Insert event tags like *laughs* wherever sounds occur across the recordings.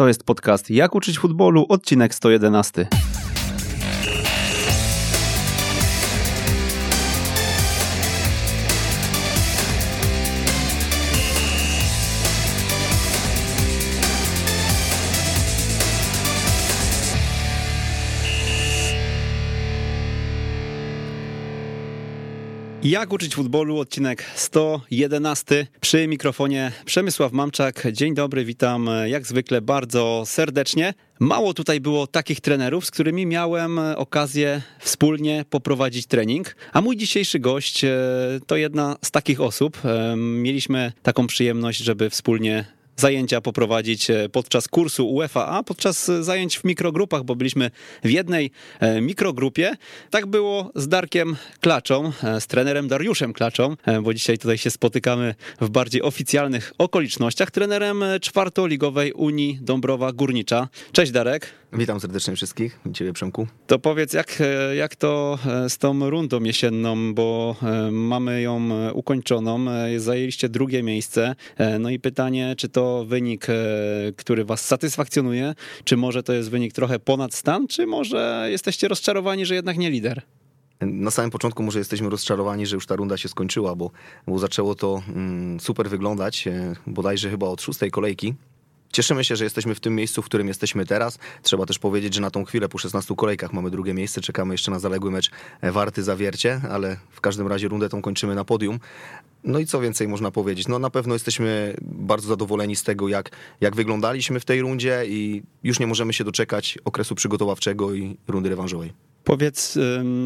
To jest podcast Jak uczyć futbolu, odcinek 111. Jak uczyć futbolu? Odcinek 111. Przy mikrofonie Przemysław Mamczak. Dzień dobry, witam jak zwykle bardzo serdecznie. Mało tutaj było takich trenerów, z którymi miałem okazję wspólnie poprowadzić trening, a mój dzisiejszy gość e, to jedna z takich osób. E, mieliśmy taką przyjemność, żeby wspólnie zajęcia poprowadzić e, podczas kursu UEFA, a podczas zajęć w mikrogrupach, bo byliśmy w jednej e, mikrogrupie. Tak było z Darkiem Klaczą, e, z trenerem Dariuszem Klaczą, bo dzisiaj tutaj się spotykamy w bardziej oficjalnych okolicznościach, trenerem czwartoligowej Unii Dąbrowa Górnicza. Cześć Darek. Witam serdecznie wszystkich Ciebie Przemku. To powiedz, jak, jak to z tą rundą jesienną, bo mamy ją ukończoną, zajęliście drugie miejsce, no i pytanie, czy to wynik, e, który was satysfakcjonuje? Czy może to jest wynik trochę ponad stan, czy może jesteście rozczarowani, że jednak nie lider? Na samym początku może jesteśmy rozczarowani, że już ta runda się skończyła, bo, bo zaczęło to mm, super wyglądać, e, bodajże chyba od szóstej kolejki. Cieszymy się, że jesteśmy w tym miejscu, w którym jesteśmy teraz. Trzeba też powiedzieć, że na tą chwilę po 16 kolejkach mamy drugie miejsce. Czekamy jeszcze na zaległy mecz Warty Zawiercie, ale w każdym razie rundę tą kończymy na podium. No i co więcej można powiedzieć? No na pewno jesteśmy bardzo zadowoleni z tego, jak, jak wyglądaliśmy w tej rundzie i już nie możemy się doczekać okresu przygotowawczego i rundy rewanżowej. Powiedz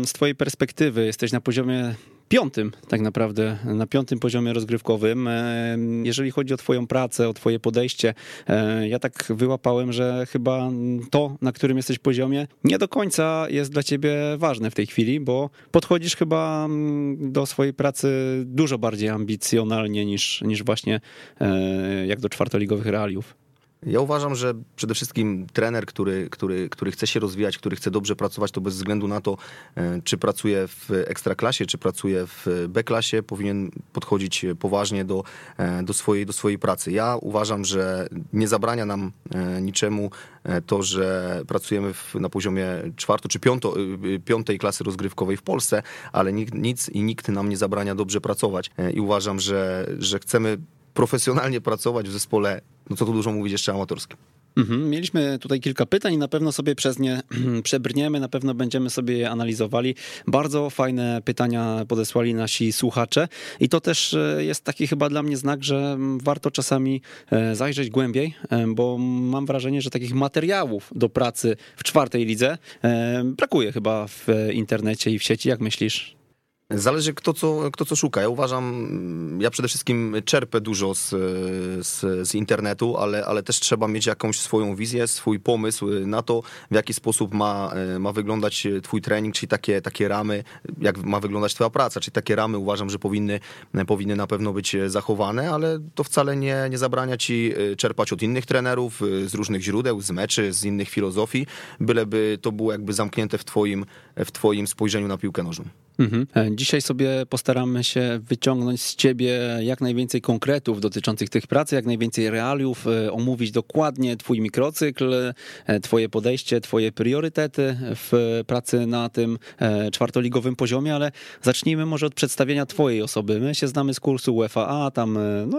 z twojej perspektywy, jesteś na poziomie piątym, tak naprawdę, na piątym poziomie rozgrywkowym. E, jeżeli chodzi o Twoją pracę, o Twoje podejście, e, ja tak wyłapałem, że chyba to, na którym jesteś poziomie, nie do końca jest dla Ciebie ważne w tej chwili, bo podchodzisz chyba do swojej pracy dużo bardziej ambicjonalnie niż, niż właśnie e, jak do czwartoligowych realiów. Ja uważam, że przede wszystkim trener, który, który, który chce się rozwijać, który chce dobrze pracować, to bez względu na to, e, czy pracuje w ekstraklasie, czy pracuje w B-klasie, powinien podchodzić poważnie do, e, do, swojej, do swojej pracy. Ja uważam, że nie zabrania nam e, niczemu to, że pracujemy w, na poziomie czwarto czy piąto, piątej klasy rozgrywkowej w Polsce, ale nikt, nic i nikt nam nie zabrania dobrze pracować. I uważam, że, że chcemy profesjonalnie pracować w zespole, no co tu dużo mówić, jeszcze amatorskim. Mhm. Mieliśmy tutaj kilka pytań i na pewno sobie przez nie *clears throat* przebrniemy, na pewno będziemy sobie je analizowali. Bardzo fajne pytania podesłali nasi słuchacze i to też e, jest taki chyba dla mnie znak, że warto czasami e, zajrzeć głębiej, e, bo mam wrażenie, że takich materiałów do pracy w czwartej lidze brakuje chyba w internecie i w sieci. Jak myślisz? Zależy kto co, kto co szuka. Ja uważam, ja przede wszystkim czerpę dużo z, z, z, internetu, ale, ale też trzeba mieć jakąś swoją wizję, swój pomysł na to, w jaki sposób ma, ma wyglądać twój trening, czyli takie, takie ramy, jak ma wyglądać twoja praca, czyli takie ramy uważam, że powinny, powinny na pewno być zachowane, ale to wcale nie, nie zabrania ci czerpać od innych trenerów, z różnych źródeł, z meczy, z innych filozofii, byleby to było jakby zamknięte w twoim, w twoim spojrzeniu na piłkę nożną. Mhm. Dzisiaj sobie postaramy się wyciągnąć z ciebie jak najwięcej konkretów dotyczących tych pracy, jak najwięcej realiów, e, omówić dokładnie twój mikrocykl, e, twoje podejście, twoje priorytety w pracy na tym e, czwartoligowym poziomie, ale zacznijmy może od przedstawienia twojej osoby. My się znamy z kursu UEFA, tam no,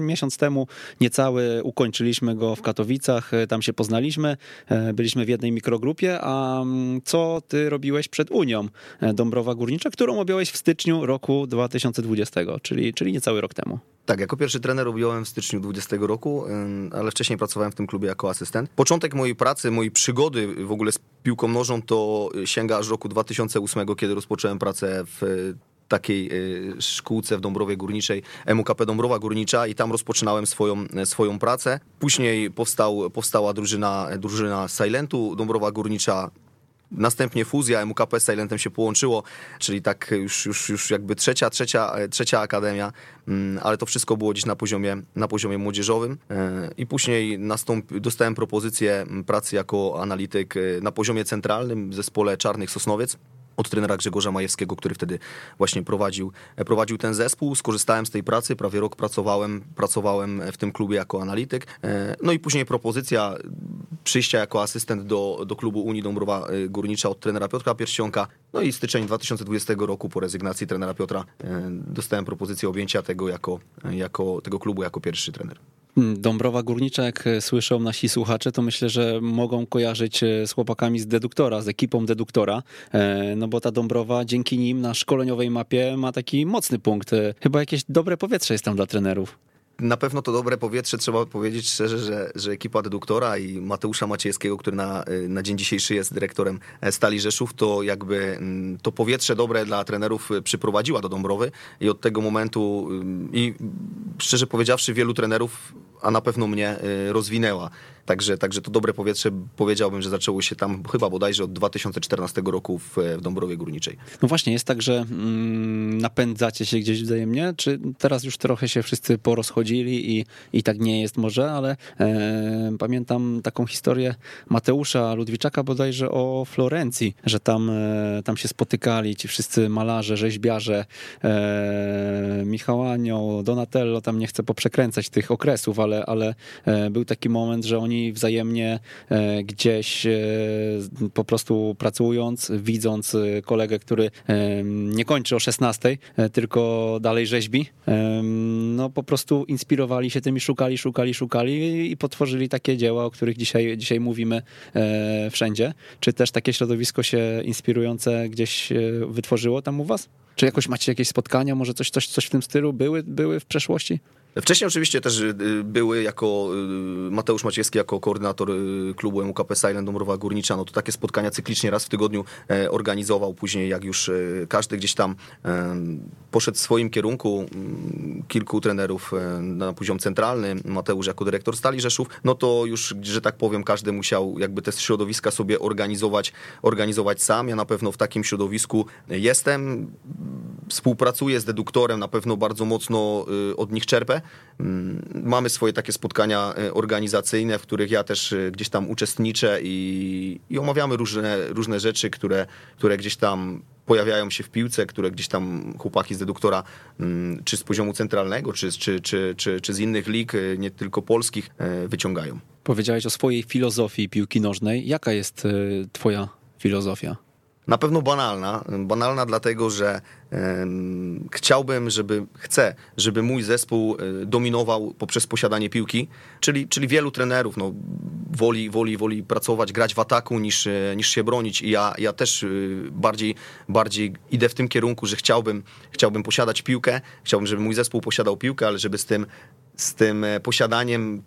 miesiąc temu niecały ukończyliśmy go w Katowicach, tam się poznaliśmy, byliśmy w jednej mikrogrupie, a co ty robiłeś przed Unią Dąbrowa Górnicza, którą objąłeś w styczniu roku 2020, czyli, czyli niecały rok temu. Tak, jako pierwszy trener objąłem w styczniu 20 roku, ale wcześniej pracowałem w tym klubie jako asystent. Początek mojej pracy, mojej przygody w ogóle z piłką nożną to sięga aż roku 2008, kiedy rozpocząłem pracę w takiej y, szkółce w Dąbrowie Górniczej, MUKP Dąbrowa Górnicza i tam rozpoczynałem swoją, swoją pracę. Później powstał, powstała drużyna, drużyna Silentu Dąbrowa Górnicza, Następnie fuzja MUKP z Silentem się połączyło, czyli tak już, już, już jakby trzecia, trzecia, trzecia akademia, mm, ale to wszystko było gdzieś na poziomie, na poziomie młodzieżowym. E, I później nastąp, dostałem propozycję pracy jako analityk e, na poziomie centralnym w zespole Czarnych Sosnowiec. Od trenera Grzegorza Majewskiego, który wtedy właśnie prowadził, prowadził ten zespół. Skorzystałem z tej pracy, prawie rok pracowałem, pracowałem w tym klubie jako analityk. E, no i później propozycja przyjścia jako asystent do, do klubu Unii Dąbrowa e, Górnicza od trenera Piotra Pierścionka. No i styczeń 2020 roku po rezygnacji trenera Piotra e, dostałem propozycję objęcia tego, jako, jako, tego klubu jako pierwszy trener. Hmm, Dąbrowa Górnicza, jak słyszą nasi słuchacze, to myślę, że mogą kojarzyć z chłopakami z Deduktora, z ekipą Deduktora, no bo ta Dąbrowa dzięki nim na szkoleniowej mapie ma taki mocny punkt. Chyba jakieś dobre powietrze jest tam dla trenerów na pewno to dobre powietrze, trzeba powiedzieć szczerze, że, że ekipa deduktora i Mateusza Maciejskiego, który na, na dzień dzisiejszy jest dyrektorem Stali Rzeszów, to jakby mm, to powietrze dobre dla trenerów przyprowadziła do Dąbrowy i od tego momentu i szczerze powiedziawszy wielu trenerów, a na pewno mnie y, rozwinęła. Także, także to dobre powietrze powiedziałbym, że zaczęło się tam chyba bodajże od 2014 roku w, w Dąbrowie Górniczej. No właśnie, jest tak, że mm, napędzacie się gdzieś wzajemnie, czy teraz już trochę się wszyscy porozchodzili i, i tak nie jest może, ale e, pamiętam taką historię Mateusza Ludwiczaka bodajże o Florencji, że tam, e, tam się spotykali ci wszyscy malarze, rzeźbiarze, e, Michał Anioł, Donatello, tam nie chcę poprzekręcać tych okresów, ale, ale e, był taki moment, że oni wzajemnie e, gdzieś e, po prostu pracując, widząc kolegę, który nie kończy o 16, tylko dalej rzeźbi, no po prostu inspirowali się tym i szukali, szukali, szukali i potworzyli takie dzieła, o których dzisiaj, dzisiaj mówimy wszędzie. Czy też takie środowisko się inspirujące gdzieś wytworzyło tam u was? Czy jakoś macie jakieś spotkania, może coś, coś, coś w tym stylu były, były w przeszłości? Wcześniej oczywiście też y, były jako y, Mateusz Maciejski jako koordynator y, klubu MUKP Silent Dąbrowa Górnicza, no to takie spotkania cyklicznie raz w tygodniu e, organizował. Później jak już e, każdy gdzieś tam e, poszedł w swoim kierunku, mm, kilku trenerów na poziom centralny, Mateusz jako dyrektor Stali Rzeszów, no to już, że tak powiem, każdy musiał jakby te środowiska sobie organizować, organizować sam. Ja na pewno w takim środowisku jestem, współpracuję z deduktorem, na pewno bardzo mocno od nich czerpę. Mm, mamy swoje takie spotkania e, organizacyjne, w których ja też e, gdzieś tam uczestniczę i, i omawiamy różne, różne rzeczy, które, które gdzieś tam pojawiają się w piłce, które gdzieś tam chłopaki z deduktora, mm, czy z poziomu centralnego, czy, czy, czy, czy, czy z innych lig, e, nie tylko polskich, wyciągają. Powiedziałeś o swojej filozofii piłki nożnej. Jaka jest twoja filozofia? Na pewno banalna. Banalna dlatego, że chciałbym, żeby, chcę, żeby mój zespół e, dominował poprzez posiadanie piłki, czyli, czyli wielu trenerów no, woli, woli, woli pracować, grać w ataku niż, e, niż się bronić i ja, ja też e, bardziej, bardziej idę w tym kierunku, że chciałbym, chciałbym posiadać piłkę, chciałbym, żeby mój zespół posiadał piłkę, ale żeby z tym, z tym posiadaniem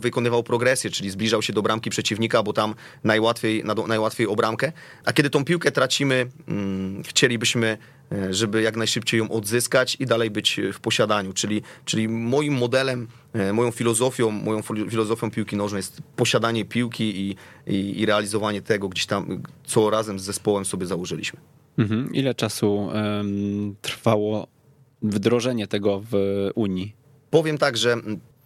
wykonywał progresję, czyli zbliżał się do bramki przeciwnika, bo tam najłatwiej, najłatwiej o bramkę. A kiedy tą piłkę tracimy, mm, chcielibyśmy, e, żeby jak najszybciej ją odzyskać i dalej być w posiadaniu. Czyli, czyli moim modelem, e, moją filozofią, moją filozofią piłki nożnej jest posiadanie piłki i, i, i realizowanie tego gdzieś tam, co razem z zespołem sobie założyliśmy. Mhm. Ile czasu um, trwało wdrożenie tego w Unii? Powiem tak, że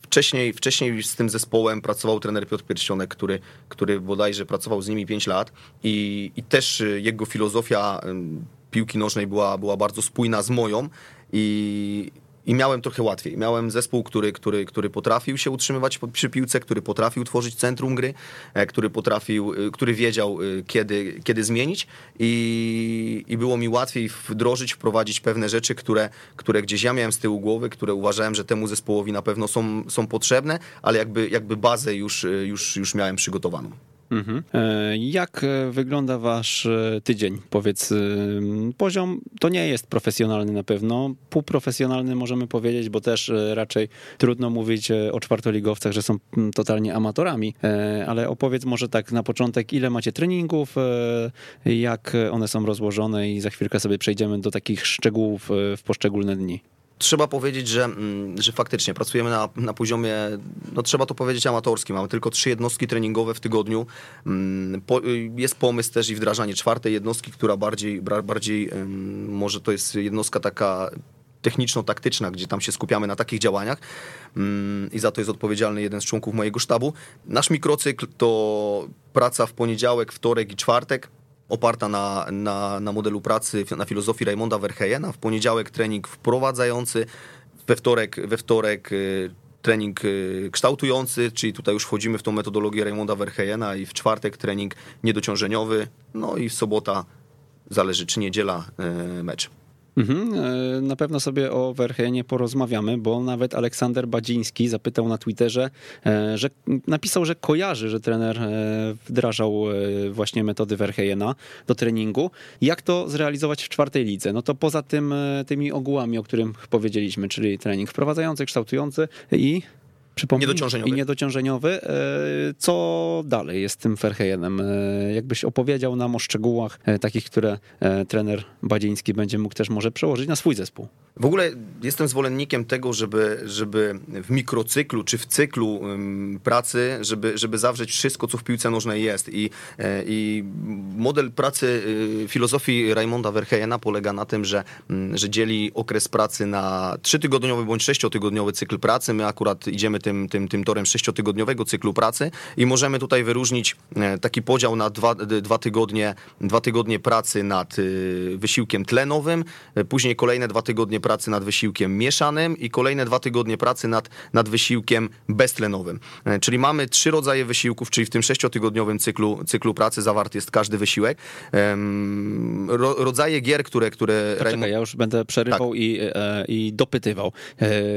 Wcześniej, wcześniej z tym zespołem pracował trener Piotr Pierścionek, który, który bodajże pracował z nimi 5 lat. I, i też y, jego filozofia piłki nożnej była, była bardzo spójna z moją. I, i miałem trochę łatwiej. Miałem zespół, który, który, który potrafił się utrzymywać przy piłce, który potrafił tworzyć centrum gry, e, który potrafił, e, który wiedział, e, kiedy, kiedy zmienić i, i było mi łatwiej wdrożyć, wprowadzić pewne rzeczy, które, które gdzieś ja miałem z tyłu głowy, które uważałem, że temu zespołowi na pewno są, są potrzebne, ale jakby, jakby bazę już, już, już miałem przygotowaną. Mhm. E, jak e, wygląda wasz e, tydzień? Powiedz, poziom to nie jest profesjonalny na pewno, półprofesjonalny możemy powiedzieć, bo też raczej trudno mówić o czwartoligowcach, że są totalnie amatorami, ale opowiedz może tak na początek, ile macie treningów, jak one są rozłożone i za chwilkę sobie przejdziemy do takich szczegółów w poszczególne dni trzeba powiedzieć, że, mm, że faktycznie pracujemy na, na poziomie, no trzeba to powiedzieć amatorskim. Mamy tylko trzy jednostki treningowe w tygodniu. Mm, jest pomysł też i wdrażanie czwartej jednostki, która bardziej, bardziej może to jest jednostka taka techniczno-taktyczna, gdzie tam się skupiamy na takich działaniach mm, i za to jest odpowiedzialny jeden z członków mojego sztabu. Nasz mikrocykl to praca w poniedziałek, wtorek i czwartek oparta na, na, na modelu pracy, na filozofii Raymonda Verheyena. W poniedziałek trening wprowadzający, we wtorek, we wtorek y, trening y, kształtujący, czyli tutaj już wchodzimy w tą metodologię Raymonda Verheyena i w czwartek trening niedociążeniowy, no i sobota, zależy czy niedziela, y, mecz. Mhm, e, na pewno sobie o Werchenie porozmawiamy, bo nawet Aleksander Badziński zapytał na Twitterze, e, że napisał, że kojarzy, że trener e, wdrażał właśnie metody Werchejena do treningu. Jak to zrealizować w czwartej lidze? No to poza tym tymi ogółami, o którym powiedzieliśmy, czyli trening wprowadzający, kształtujący i Przypomnij, niedociążeniowy. I niedociążeniowy. E, co dalej jest tym Ferhejenem? E, jakbyś opowiedział nam o szczegółach e, takich, które trener Badziński będzie mógł też może przełożyć na swój zespół. W ogóle jestem zwolennikiem tego, żeby, żeby w mikrocyklu czy w cyklu pracy, żeby, żeby zawrzeć wszystko, co w piłce nożnej jest. I, i model pracy y, filozofii Raymonda Verheyena polega na tym, że, że dzieli okres pracy na trzytygodniowy bądź sześciotygodniowy cykl pracy. My akurat idziemy tym, tym, tym torem sześciotygodniowego cyklu pracy i możemy tutaj wyróżnić e, taki podział na dwa, dwa, tygodnie, dwa tygodnie pracy nad y, wysiłkiem tlenowym, e, później kolejne dwa tygodnie pracy nad wysiłkiem mieszanym i kolejne dwa tygodnie pracy nad, nad wysiłkiem beztlenowym. E, czyli mamy trzy rodzaje wysiłków, czyli w tym sześciotygodniowym cyklu, cyklu pracy zawarty jest każdy wysiłek. Ro, rodzaje gier, które... które Czekaj, ja już będę przerywał tak. i, i dopytywał.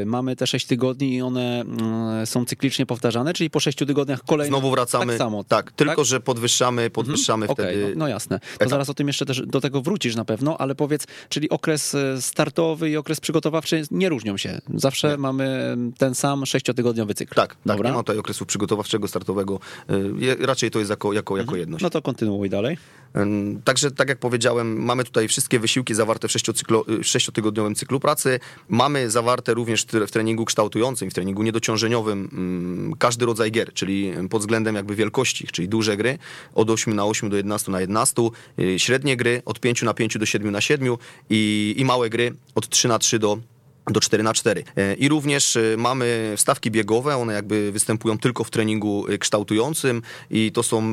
Mamy te sześć tygodni i one mm, są cyklicznie powtarzane, czyli po sześciu tygodniach kolejne. Znowu wracamy. Tak samo. Tak, tylko tak? że podwyższamy, podwyższamy mhm. wtedy. Okay, no, no, jasne. To zaraz o tym jeszcze też do tego wrócisz na pewno, ale powiedz, czyli okres e, startowy i okres przygotowawczy nie różnią się. Zawsze nie. mamy ten sam sześciotygodniowy cykl. Tak, tak Dobra? Nie ma tutaj okresu przygotowawczego, startowego. E, raczej to jest jako, jako, jako mhm. jedność. No to kontynuuj dalej. Także, tak jak powiedziałem, mamy tutaj wszystkie wysiłki zawarte w sześciotygodniowym cyklu pracy. Mamy zawarte również w treningu kształtującym, w treningu niedociążeniowym mm, każdy rodzaj gier, czyli pod względem jakby wielkości, czyli duże gry od 8 na 8 do 11 na 11, y, średnie gry od 5 na 5 do 7 na 7 i, i małe gry od 3 na 3 do do 4 na 4 e, I również e, mamy stawki biegowe, one jakby występują tylko w treningu e, kształtującym i to są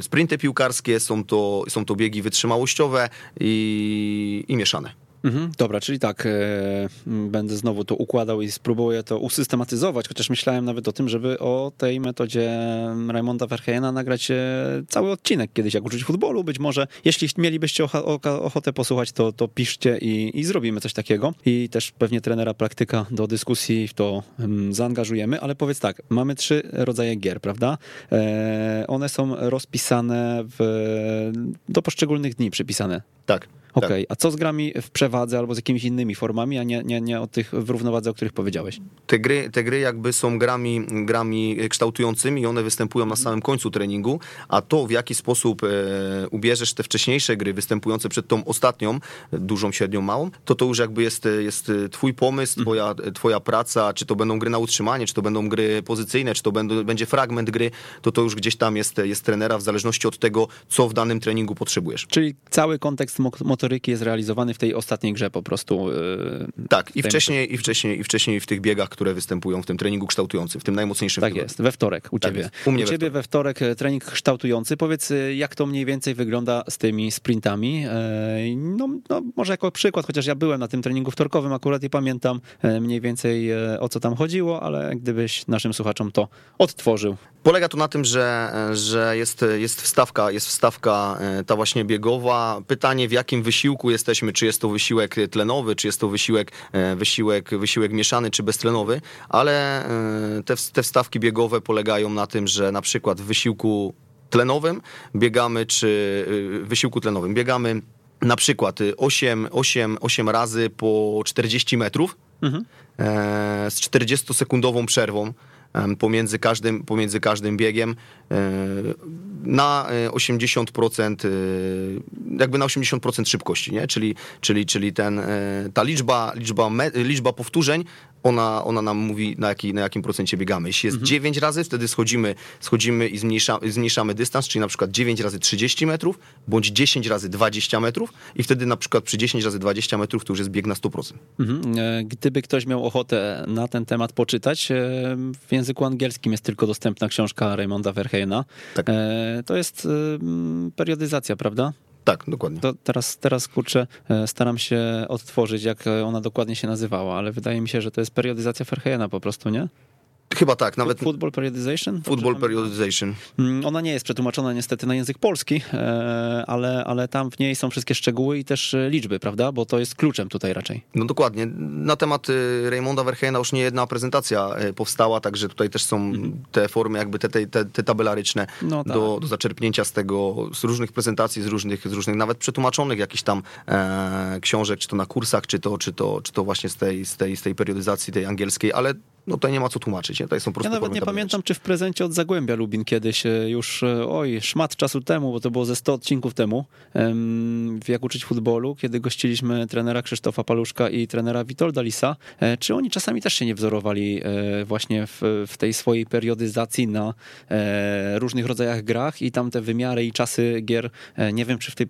sprinty piłkarskie, są to, są to biegi wytrzymałościowe i, i mieszane. Mhm, dobra, czyli tak, e, będę znowu to układał i spróbuję to usystematyzować, chociaż myślałem nawet o tym, żeby o tej metodzie Raymonda Verheyena nagrać e, cały odcinek kiedyś, jak uczyć futbolu. Być może, jeśli mielibyście ochotę posłuchać, to, to piszcie i, i zrobimy coś takiego. I też pewnie trenera praktyka do dyskusji w to zaangażujemy, ale powiedz tak, mamy trzy rodzaje gier, prawda? E, one są rozpisane w, do poszczególnych dni przypisane. Tak. Okej, okay. a co z grami w przewadze albo z jakimiś innymi formami, a nie, nie, nie o tych w równowadze, o których powiedziałeś? Te gry, te gry jakby są grami, grami kształtującymi i one występują na samym końcu treningu, a to w jaki sposób e, ubierzesz te wcześniejsze gry występujące przed tą ostatnią, dużą, średnią, małą, to to już jakby jest, jest twój pomysł, mhm. twoja, twoja praca, czy to będą gry na utrzymanie, czy to będą gry pozycyjne, czy to będą, będzie fragment gry, to to już gdzieś tam jest, jest trenera w zależności od tego, co w danym treningu potrzebujesz. Czyli cały kontekst motoryzacji motoryki jest realizowany w tej ostatniej grze po prostu. Yy, tak, i wcześniej, i wcześniej, i wcześniej w tych biegach, które występują w tym treningu kształtującym, w tym najmocniejszym. Tak jest, we wtorek u tak ciebie. Jest. U, mnie u ciebie we wtorek. wtorek trening kształtujący. Powiedz, y, jak to mniej więcej wygląda z tymi sprintami? No, no, może jako przykład, chociaż ja byłem na tym treningu wtorkowym akurat i pamiętam mniej więcej o co tam chodziło, ale gdybyś naszym słuchaczom to odtworzył. Polega to na tym, że, że jest, jest wstawka, jest wstawka ta właśnie biegowa. Pytanie, w jakim wysiłku wysiłku jesteśmy, czy jest to wysiłek tlenowy, czy jest to wysiłek, e, wysiłek, wysiłek mieszany, czy beztlenowy, ale e, te, te wstawki biegowe polegają na tym, że na przykład w wysiłku tlenowym biegamy, czy e, wysiłku tlenowym biegamy na przykład 8, 8, 8 razy po 40 metrów mhm. z 40-sekundową przerwą pomiędzy każdym, pomiędzy każdym biegiem na 80% e, e, jakby na 80% szybkości, nie? Czyli, czyli, czyli ten, e, ta liczba, liczba, liczba powtórzeń ona, ona nam mówi, na, jaki, na jakim procencie biegamy. Jeśli jest 9 razy, wtedy schodzimy, schodzimy i zmniejsza, zmniejszamy dystans, czyli na przykład 9 razy 30 metrów, bądź 10 razy 20 metrów i wtedy na przykład przy 10 razy 20 metrów to już jest bieg na 100%. Mhm. Gdyby ktoś miał ochotę na ten temat poczytać, w języku angielskim jest tylko dostępna książka Raymonda Verheena. Tak. E, To jest e, periodyzacja, prawda? Tak, dokładnie. To teraz, teraz kurczę, e, staram się odtworzyć, jak ona dokładnie się nazywała, ale wydaje mi się, że to jest periodyzacja Verheena po prostu, nie? Chyba tak, nawet Football Periodization? Football? Periodization. Mm, Ona nie jest przetłumaczona niestety na język polski, e, ale, ale tam w niej są wszystkie szczegóły i też e, liczby, prawda? Bo to jest kluczem tutaj raczej. No dokładnie. Na temat Raymonda Verheena już nie jedna prezentacja y, powstała, także tutaj też są te formy jakby te, te, te, tabelaryczne Mhm. No tak. do, do zaczerpnięcia z tego, z różnych prezentacji, z różnych, z różnych nawet przetłumaczonych jakichś tam e, książek, czy to na kursach, czy to, czy to, czy to właśnie z tej, z, tej, z tej periodyzacji tej angielskiej, ale no tutaj nie ma co tłumaczyć, nie? Tutaj są po prostu Ja nawet nie pamiętam, czy w prezencie od Zagłębia Lubin kiedyś e, już, e, oj, szmat czasu temu, bo to było ze 100 odcinków temu, em, w Jak uczyć futbolu, kiedy gościliśmy trenera Krzysztofa Paluszka i trenera Witolda Lisa. E, Czy oni czasami też się nie wzorowali właśnie w, w tej swojej periodyzacji na różnych rodzajach grach i tam te wymiary i czasy gier, nie wiem, czy w tej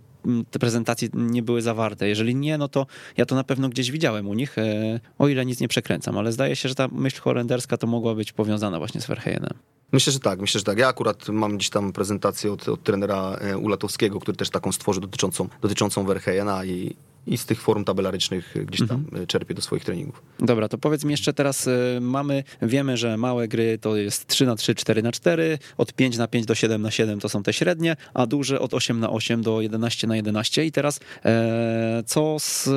te prezentacje nie były zawarte. Jeżeli nie, no to ja to na pewno gdzieś widziałem u nich, e, o ile nic nie przekręcam, ale zdaje się, że ta myśl holenderska to mogła być powiązana właśnie z Verheyenem. Myślę, że tak, myślę, że tak. Ja akurat mam gdzieś tam prezentację od, od trenera e, Ulatowskiego, który też taką stworzył dotyczącą, dotyczącą Verheena i, i z tych form tabelarycznych gdzieś tam Mhm. e, czerpie do swoich treningów. Dobra, to powiedz mi jeszcze teraz, y, mamy, wiemy, że małe gry to jest 3 na 3 4 na 4 od 5 na 5 do 7 na 7 to są te średnie, a duże od 8 na 8 do 11 na 11 i teraz e, co z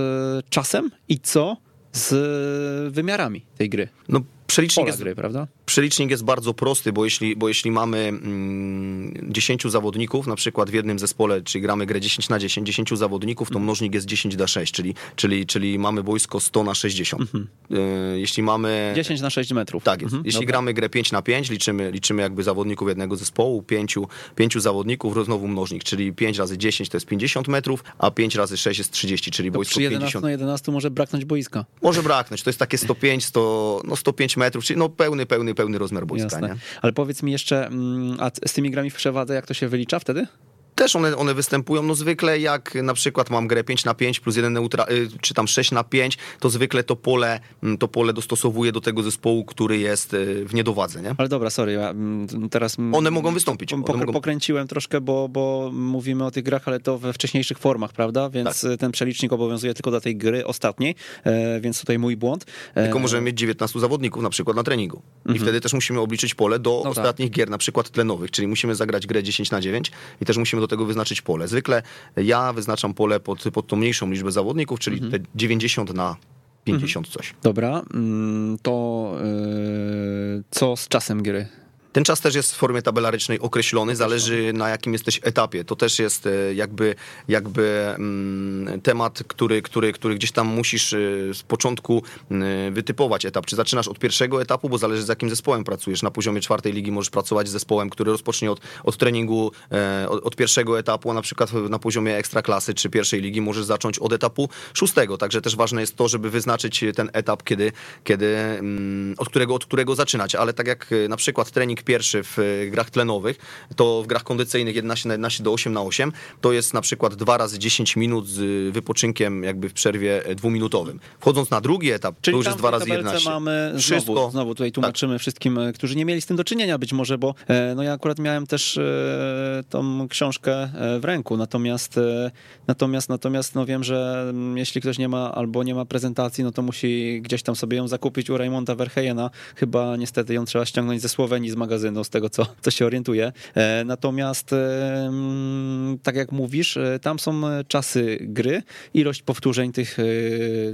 czasem i co z wymiarami tej gry? No, przelicznik Pola jest, gry, prawda? Przelicznik jest bardzo prosty, bo jeśli, bo jeśli mamy mm, 10 zawodników, na przykład w jednym zespole, czyli gramy grę 10 na 10, 10 zawodników, Mhm. to mnożnik jest 10 na 6, czyli, czyli, czyli mamy wojsko 100 na 60. Mhm. E, jeśli mamy... 10 na 6 metrów. Tak jest. Mhm, Jeśli dobra. gramy grę 5 na 5, liczymy, liczymy jakby zawodników jednego zespołu, pięciu, pięciu zawodników, znowu mnożnik, czyli 5 razy 10 to jest 50 metrów, a 5 razy 6 jest 30, czyli To wojsko przy 11 50. na 11 może braknąć boiska. Może braknąć, to jest takie 105, 100, no 105 metrów, czyli no pełny, pełny, pełny rozmiar boiska? Ale powiedz mi jeszcze, mm, a z tymi grami w przewadze, jak to się wylicza wtedy? Też one, one występują, no zwykle jak na przykład mam grę 5 na 5 plus jeden neutra, y, czy tam 6 na 5, to zwykle to pole, mm, to pole dostosowuje do tego zespołu, który jest y, w niedowadze, nie? Ale dobra, sorry, ja mm, teraz... mm, One mogą wystąpić. One mogą... Pokręciłem troszkę, bo, bo mówimy o tych grach, ale to we wcześniejszych formach, prawda? Więc Tak. ten przelicznik obowiązuje tylko dla tej gry ostatniej, e, więc tutaj mój błąd. E, Tylko możemy mieć 19 zawodników na przykład na treningu. I wtedy też musimy obliczyć pole do Mhm. No tak. ostatnich gier, na przykład tlenowych, czyli musimy zagrać grę 10 na 9 i też musimy do tego wyznaczyć pole. Zwykle ja wyznaczam pole pod, pod tą mniejszą liczbę zawodników, czyli Mhm. te 90 na 50 coś. Dobra, mm, to e, co z czasem gry? Ten czas też jest w formie tabelarycznej określony, zależy na jakim jesteś etapie. To też jest e, jakby, jakby mm, temat, który, który, który gdzieś tam musisz e, z początku e, wytypować etap. Czy zaczynasz od pierwszego etapu, bo zależy z jakim zespołem pracujesz. Na poziomie czwartej ligi możesz pracować z zespołem, który rozpocznie od, od treningu, e, od, od pierwszego etapu, a na przykład na poziomie ekstraklasy czy pierwszej ligi możesz zacząć od etapu szóstego. Także też ważne jest to, żeby wyznaczyć ten etap, kiedy, kiedy, mm, od, którego, od którego zaczynać. Ale tak jak na przykład trening pierwszy w e, grach tlenowych, to w grach kondycyjnych 11 na 11 do 8 na 8, to jest na przykład 2 razy 10 minut z y, wypoczynkiem jakby w przerwie e, dwuminutowym. Wchodząc na drugi etap, to już jest w 2 tej razy tabelce 11. mamy Wszystko. znowu, znowu tutaj tłumaczymy wszystkim, e, którzy nie mieli z tym do czynienia być może, bo e, no ja akurat miałem też e, tą książkę e, w ręku, natomiast e, natomiast natomiast no wiem, że mm, jeśli ktoś nie ma albo nie ma prezentacji, no to musi gdzieś tam sobie ją zakupić u Raymonda Verheyena. Chyba niestety ją trzeba ściągnąć ze Słowenii z magazynu, z tego co, co się orientuję. E, Natomiast e, mm, tak jak mówisz, e, tam są czasy gry, ilość powtórzeń tych,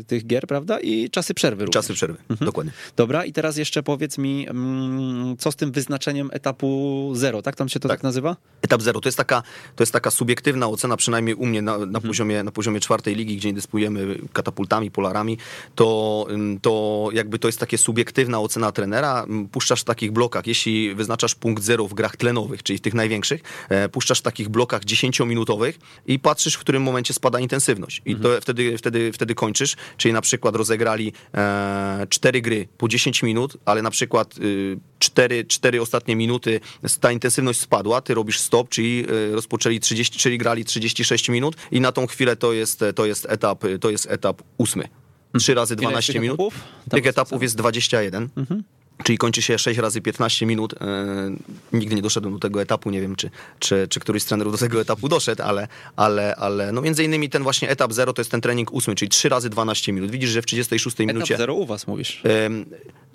tych gier, prawda? I czasy przerwy również. Czasy przerwy, dokładnie. Dobra, i teraz jeszcze powiedz mi, mm, co z tym wyznaczeniem etapu zero, tak? Tam się to tak, Tak. nazywa? Etap zero to jest taka, to jest taka subiektywna ocena, przynajmniej u mnie na, na, poziomie, na poziomie czwartej ligi, gdzie nie dysponujemy katapultami, polarami, to, to jakby to jest takie subiektywna ocena trenera. Puszczasz w takich blokach. Jeśli czyli wyznaczasz punkt zero w grach tlenowych, czyli w tych największych, e, puszczasz w takich blokach 10-minutowych i patrzysz, w którym momencie spada intensywność. I to wtedy, wtedy, wtedy kończysz, czyli na przykład rozegrali e, cztery gry po 10 minut, ale na przykład y, cztery, cztery ostatnie minuty ta intensywność spadła, ty robisz stop, czyli y, rozpoczęli 30, czyli grali 36 minut i na tą chwilę to jest, to jest etap, to jest etap ósmy. 3 razy Ile 12 tych minut. etapów? Tych etapów jest 21. Czyli kończy się 6 razy 15 minut. E, nigdy nie doszedłem do tego etapu, nie wiem, czy, czy, czy któryś z trenerów do tego etapu doszedł, ale, ale, ale no między innymi ten właśnie etap 0 to jest ten trening ósmy, czyli 3 razy 12 minut. Widzisz, że w 36 Etap minucie... zero u was mówisz. Em,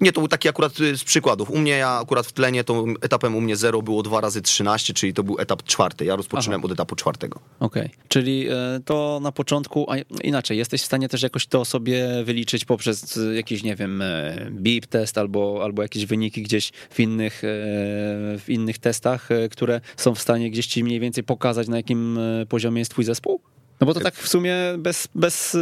Nie, to był taki akurat y, z przykładów. U mnie, ja akurat w tlenie, to etapem u mnie 0 było 2 razy 13, czyli to był etap czwarty. Ja rozpoczynałem od etapu czwartego. Okej, czyli e, to na początku, a inaczej, jesteś w stanie też jakoś to sobie wyliczyć poprzez e, jakiś, nie wiem, e, BIP test albo, albo jakieś wyniki gdzieś w innych, e, w innych testach, e, które są w stanie gdzieś ci mniej więcej pokazać, na jakim e, poziomie jest twój zespół? No bo to tak w sumie bez, bez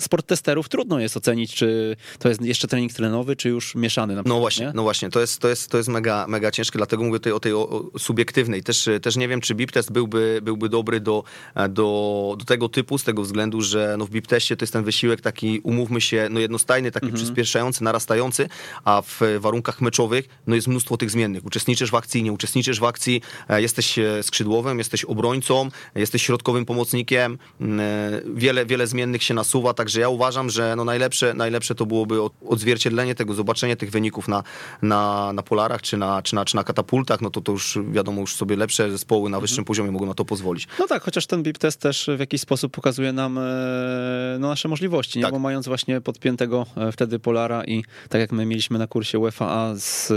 sport testerów trudno jest ocenić, czy to jest jeszcze trening tlenowy, czy już mieszany na przykład, No właśnie, nie? no właśnie, to jest, to jest, to jest mega, mega ciężkie, dlatego mówię tutaj o tej o, o subiektywnej. Też, też nie wiem, czy BIP test byłby, byłby dobry do, do, do tego typu, z tego względu, że no w BIP teście to jest ten wysiłek taki, umówmy się, no jednostajny, taki przyspieszający, narastający, a w warunkach meczowych no jest mnóstwo tych zmiennych. Uczestniczysz w akcji, nie uczestniczysz w akcji, e, jesteś e, skrzydłowym, jesteś obrońcą, jesteś środkowym pomocnikiem, m, e, wiele, wiele zmiennych się nasuwa, także ja uważam, że no najlepsze, najlepsze to byłoby od- odzwierciedlenie tego, zobaczenie tych wyników na, na, na polarach czy na, czy, na, czy na katapultach, no to to już wiadomo, już sobie lepsze zespoły na wyższym poziomie mogą na to pozwolić. No tak, chociaż ten BIP test też w jakiś sposób pokazuje nam e, no, nasze możliwości, nie? Tak. bo mając właśnie podpiętego e, wtedy Polara i tak jak my mieliśmy na kursie UEFA z,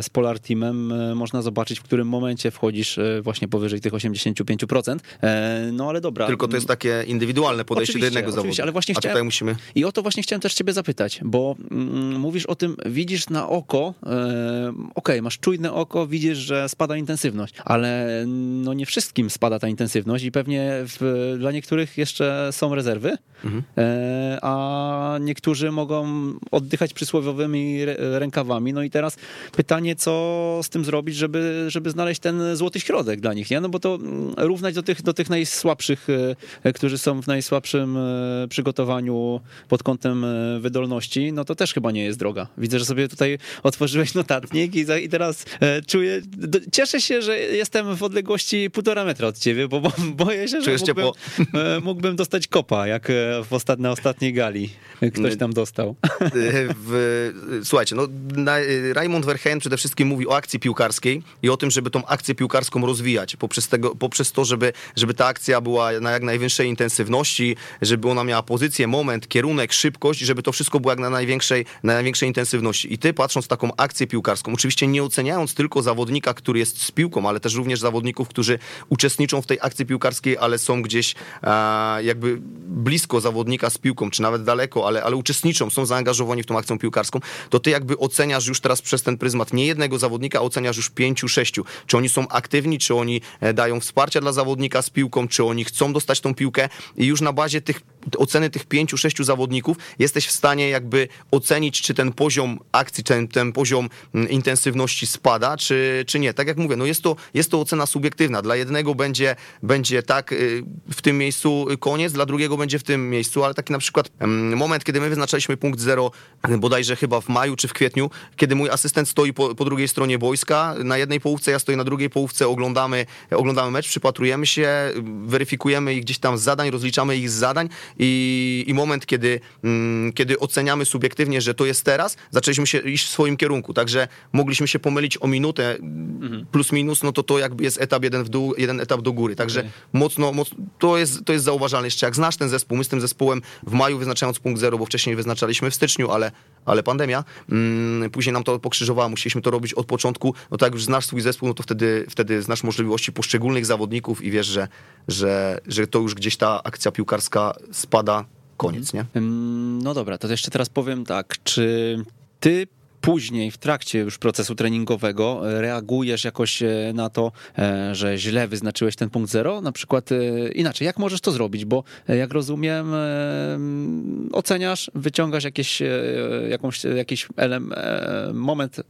z Polar Teamem, można zobaczyć, w którym momencie wchodzisz właśnie powyżej tych 85%. E, No ale dobra. Tylko to jest takie indywidualne podejście do Oczywiście, jednego oczywiście, zawodu. ale właśnie A chciałem- tutaj musimy... I o to właśnie chciałem też ciebie zapytać, bo mm, mówisz o tym, widzisz na oko, e, okej, masz czujne oko, widzisz, że spada intensywność, ale no nie wszystkim spada ta intensywność i pewnie w, dla niektórych jeszcze są rezerwy, e, a niektórzy mogą oddychać przysłowiowymi rękawami. No i teraz pytanie, co z tym zrobić, żeby, żeby znaleźć ten złoty środek dla nich, nie? No bo to mm, równać do tych, do tych najsłabszych, e, którzy są w najsłabszym e, przygotowaniu pod kątem e, wydolności, no to też chyba nie jest droga. Widzę, że sobie tutaj otworzyłeś notatnik i, i teraz e, czuję, cieszę się, że jestem w odległości półtora metra od ciebie, bo, bo *laughs* boję się, że mógłbym, e, mógłbym dostać kopa, jak e, w ostat, na ostatniej gali ktoś tam dostał. w, słuchajcie, no, Raymond Verheyen przede wszystkim mówi o akcji piłkarskiej i o tym, żeby tą akcję piłkarską rozwijać poprzez, tego, poprzez to, żeby, żeby ta akcja była na jak najwyższej intensywności, żeby ona miała pozycję, moment, kierunek, szybkość, żeby to wszystko było jak na największej, na największej intensywności. I ty patrząc taką akcję piłkarską, oczywiście nie oceniając tylko zawodnika, który jest z piłką, ale też również zawodników, którzy uczestniczą w tej akcji piłkarskiej, ale są gdzieś jakby blisko zawodnika z piłką, czy nawet daleko, ale, ale uczestniczą, są zaangażowani w tą akcją piłkarską, to ty jakby oceniasz już teraz przez ten pryzmat nie jednego zawodnika, a oceniasz już pięciu, sześciu. Czy oni są aktywni, czy oni e, dają wsparcia dla zawodnika z piłką, czy oni chcą dostać tą piłkę i już na bazie tych oceny tych pięciu, sześciu zawodników jesteś w stanie jakby ocenić, czy ten poziom akcji, ten, ten poziom mm, intensywności spada, czy, czy nie. Tak jak mówię, no jest to, jest to ocena subiektywna. Dla jednego będzie, będzie tak y, w tym miejscu koniec, dla drugiego będzie w tym miejscu, ale taki na przykład mm, moment, kiedy my wyznaczaliśmy punkt zero, bodajże chyba w maju czy w kwietniu, kiedy mój asystent stoi po, po drugiej stronie boiska, na jednej połówce, ja stoję na drugiej połówce, oglądamy, oglądamy mecz, przypatrujemy się, weryfikujemy ich gdzieś tam zadań, rozliczamy ich z zadań i, i moment, kiedy, mm, kiedy oceniamy subiektywnie, że to jest teraz, zaczęliśmy się iść w swoim kierunku, także mogliśmy się pomylić o minutę plus minus, no to to jakby jest etap jeden w dół, jeden etap do góry, także Okej. mocno, mocno to, jest, to jest zauważalne. Jeszcze jak znasz ten zespół, my z tym zespołem w maju wyznaczając punkt zero, bo wcześniej wyznaczaliśmy w styczniu, ale, ale pandemia, mm, później nam to pokrzyżowała, musieliśmy to robić od początku, no to jak już znasz swój zespół, no to wtedy, wtedy znasz możliwości poszczególnych zawodników i wiesz, że, że, że to już gdzieś ta akcja piłkarska spada, koniec, nie? No dobra, to jeszcze teraz powiem tak, czy ty później, w trakcie już procesu treningowego, reagujesz jakoś na to, że źle wyznaczyłeś ten punkt zero? Na przykład inaczej, jak możesz to zrobić? Bo jak rozumiem, oceniasz, wyciągasz jakieś, jakąś, jakiś element, moment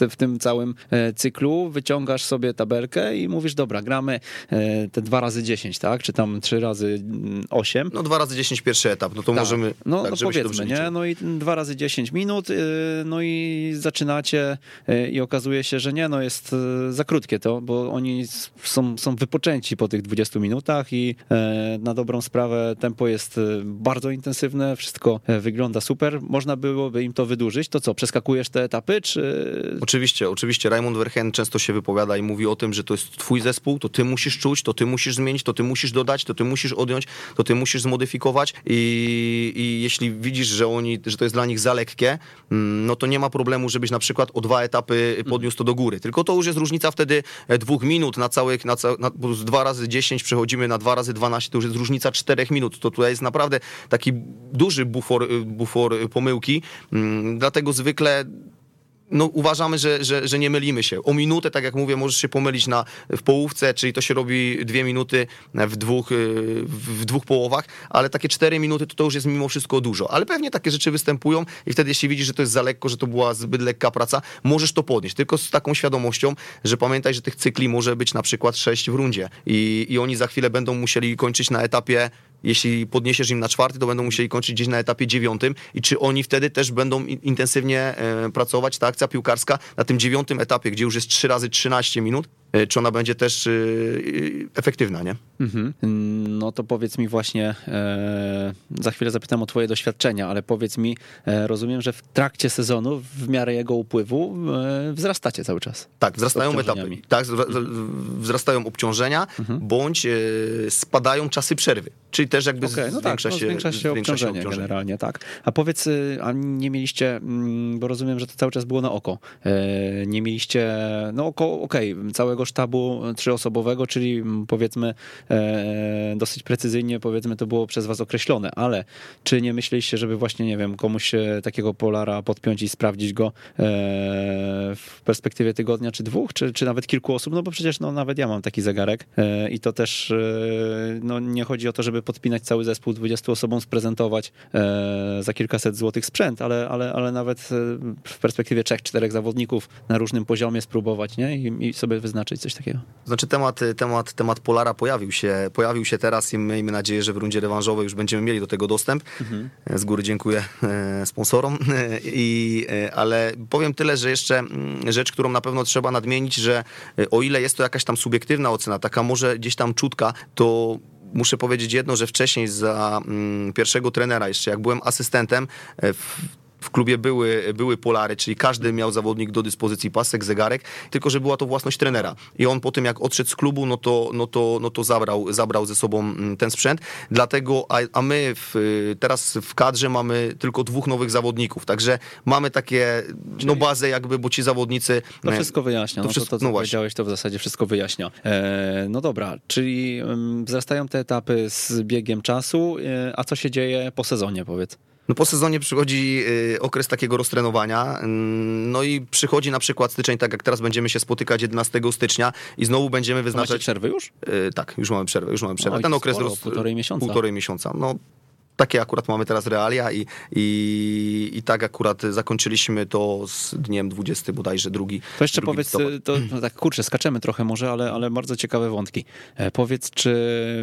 w, tym całym cyklu, wyciągasz sobie tabelkę i mówisz, dobra, gramy te dwa razy 10, tak? Czy tam trzy razy 8. No dwa razy 10 pierwszy etap, no to Tak. możemy... No, tak, no powiedzmy, nie? No i dwa razy 10 minut, yy, no i zaczynacie yy, i okazuje się, że nie, no jest yy, za krótkie to, bo oni są, są wypoczęci po tych 20 minutach i yy, na dobrą sprawę tempo jest bardzo intensywne, wszystko wygląda super. Można byłoby im to wydłużyć. To co, przeskakujesz te etapy, czy... Oczywiście, oczywiście. Raymond Verheyen często się wypowiada i mówi o tym, że to jest twój zespół, to ty musisz czuć, to ty musisz zmienić, to ty musisz dodać, to ty musisz odjąć, to ty musisz zmodyfikować i, i jeśli widzisz, że oni, że to jest dla nich za lekkie, mm, no to nie ma problemu, żebyś na przykład o dwa etapy podniósł to do góry. Tylko to już jest różnica wtedy e, dwóch minut na całych, na, ca, na dwa razy 10 przechodzimy na dwa razy 12, to już jest różnica czterech minut. To tutaj jest naprawdę taki duży bufor, y, bufor y, pomyłki, mm, dlatego zwykle no, uważamy, że, że, że nie mylimy się. O minutę, tak jak mówię, możesz się pomylić na, w połówce, czyli to się robi dwie minuty w dwóch, y, w dwóch połowach, ale takie cztery minuty to, to już jest mimo wszystko dużo. Ale pewnie takie rzeczy występują i wtedy jeśli widzisz, że to jest za lekko, że to była zbyt lekka praca, możesz to podnieść. Tylko z taką świadomością, że pamiętaj, że tych cykli może być na przykład sześć w rundzie i, i oni za chwilę będą musieli kończyć na etapie jeśli podniesiesz im na czwarty, to będą musieli kończyć gdzieś na etapie dziewiątym i czy oni wtedy też będą in- intensywnie e, pracować, ta akcja piłkarska na tym dziewiątym etapie, gdzie już jest 3 razy 13 minut, e, czy ona będzie też e, efektywna, nie? Mhm. No to powiedz mi właśnie, e, za chwilę zapytam o twoje doświadczenia, ale powiedz mi, e, rozumiem, że w trakcie sezonu, w miarę jego upływu, e, wzrastacie cały czas. Tak, wzrastają etapy. Mhm. tak, wzrastają obciążenia, bądź e, spadają czasy przerwy, czyli też jakby Okej, no tak, zwiększa, no, się, zwiększa się obciążenie, generalnie, tak. A powiedz, y, a nie mieliście, mm, bo rozumiem, że to cały czas było na oko, e, nie mieliście, no oko, okej, całego sztabu trzyosobowego, czyli powiedzmy e, dosyć precyzyjnie, powiedzmy to było przez was określone, ale czy nie myśleliście, żeby właśnie, nie wiem, komuś e, takiego polara podpiąć i sprawdzić go w perspektywie tygodnia czy dwóch, czy, czy nawet kilku osób, no bo przecież no, nawet ja mam taki zegarek i to też no, nie chodzi o to, żeby podpinać cały zespół 20 osobom, sprezentować e, za kilkaset złotych sprzęt, ale, ale, ale nawet e, w perspektywie trzech, czterech zawodników na różnym poziomie spróbować nie? I, i sobie wyznaczyć coś takiego. Znaczy temat, temat, temat Polara pojawił się, pojawił się teraz i miejmy nadzieję, że w rundzie rewanżowej już będziemy mieli do tego dostęp. Z góry dziękuję e, sponsorom. I, ale powiem tyle, że jeszcze mm, rzecz, którą na pewno trzeba nadmienić, że o ile jest to jakaś tam subiektywna ocena, taka może gdzieś tam czutka, to muszę powiedzieć jedno, że wcześniej za mm, pierwszego trenera, jeszcze jak byłem asystentem, e, w, klubie były, były polary, czyli każdy miał zawodnik do dyspozycji pasek, zegarek, tylko że była to własność trenera. I on po tym, jak odszedł z klubu, no to, no to, no to zabrał, zabrał ze sobą mm, ten sprzęt. Dlatego, a, a my w, teraz w kadrze mamy tylko dwóch nowych zawodników, także mamy takie no, bazę jakby, bo ci zawodnicy... To e, wszystko wyjaśnia. to No to, wszystko- to, co no powiedziałeś, to w zasadzie wszystko wyjaśnia. E, no dobra, czyli em, wzrastają te etapy z biegiem czasu, e, a co się dzieje po sezonie, powiedz? No po sezonie przychodzi y, okres takiego roztrenowania, ym, no i przychodzi na przykład styczeń, tak jak teraz będziemy się spotykać 11 stycznia i znowu będziemy To macie wyznaczać... przerwy już? Y, tak, już mamy przerwę, już mamy przerwę. Oj, Ten okres sporo, roz- półtorej miesiąca. Półtorej miesiąca. No, takie akurat mamy teraz realia i, i, i tak akurat zakończyliśmy to z dniem 20 bodajże drugi. To jeszcze drugi powiedz, listopad. to no tak kurczę, skaczemy trochę może, ale, ale bardzo ciekawe wątki. E, powiedz, czy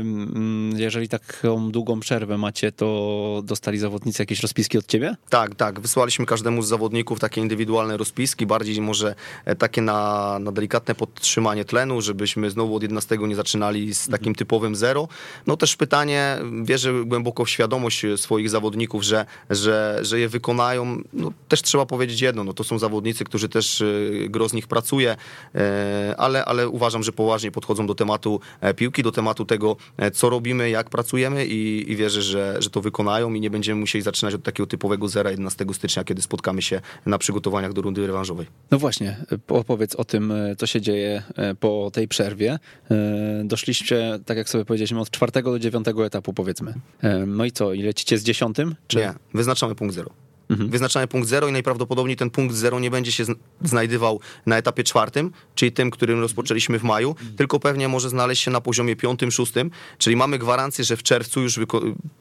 mm, jeżeli taką długą przerwę macie, to dostali zawodnicy jakieś rozpiski od ciebie? Tak, tak. Wysłaliśmy każdemu z zawodników takie indywidualne rozpiski, bardziej może e, takie na, na delikatne podtrzymanie tlenu, żebyśmy znowu od 11 nie zaczynali z takim typowym zero. No też pytanie, wierzę głęboko w świadomość swoich zawodników, że, że, że je wykonają. No, też trzeba powiedzieć jedno, no to są zawodnicy, którzy też e, gro z nich pracuje, e, ale, ale uważam, że poważnie podchodzą do tematu e, piłki, do tematu tego, e, co robimy, jak pracujemy i, i wierzę, że, że to wykonają i nie będziemy musieli zaczynać od takiego typowego zera 11 stycznia, kiedy spotkamy się na przygotowaniach do rundy rewanżowej. No właśnie, opowiedz o tym, e, co się dzieje e, po tej przerwie. E, Doszliście, tak jak sobie powiedzieliśmy, od czwartego do dziewiątego etapu, powiedzmy. E, No i co, i lecicie z dziesiątym? Czy... Nie, wyznaczamy punkt zero. Mhm. Wyznaczamy punkt zero i najprawdopodobniej ten punkt zero nie będzie się znajdował na etapie czwartym, czyli tym, którym rozpoczęliśmy w maju, mhm. tylko pewnie może znaleźć się na poziomie piątym, szóstym, czyli mamy gwarancję, że w czerwcu już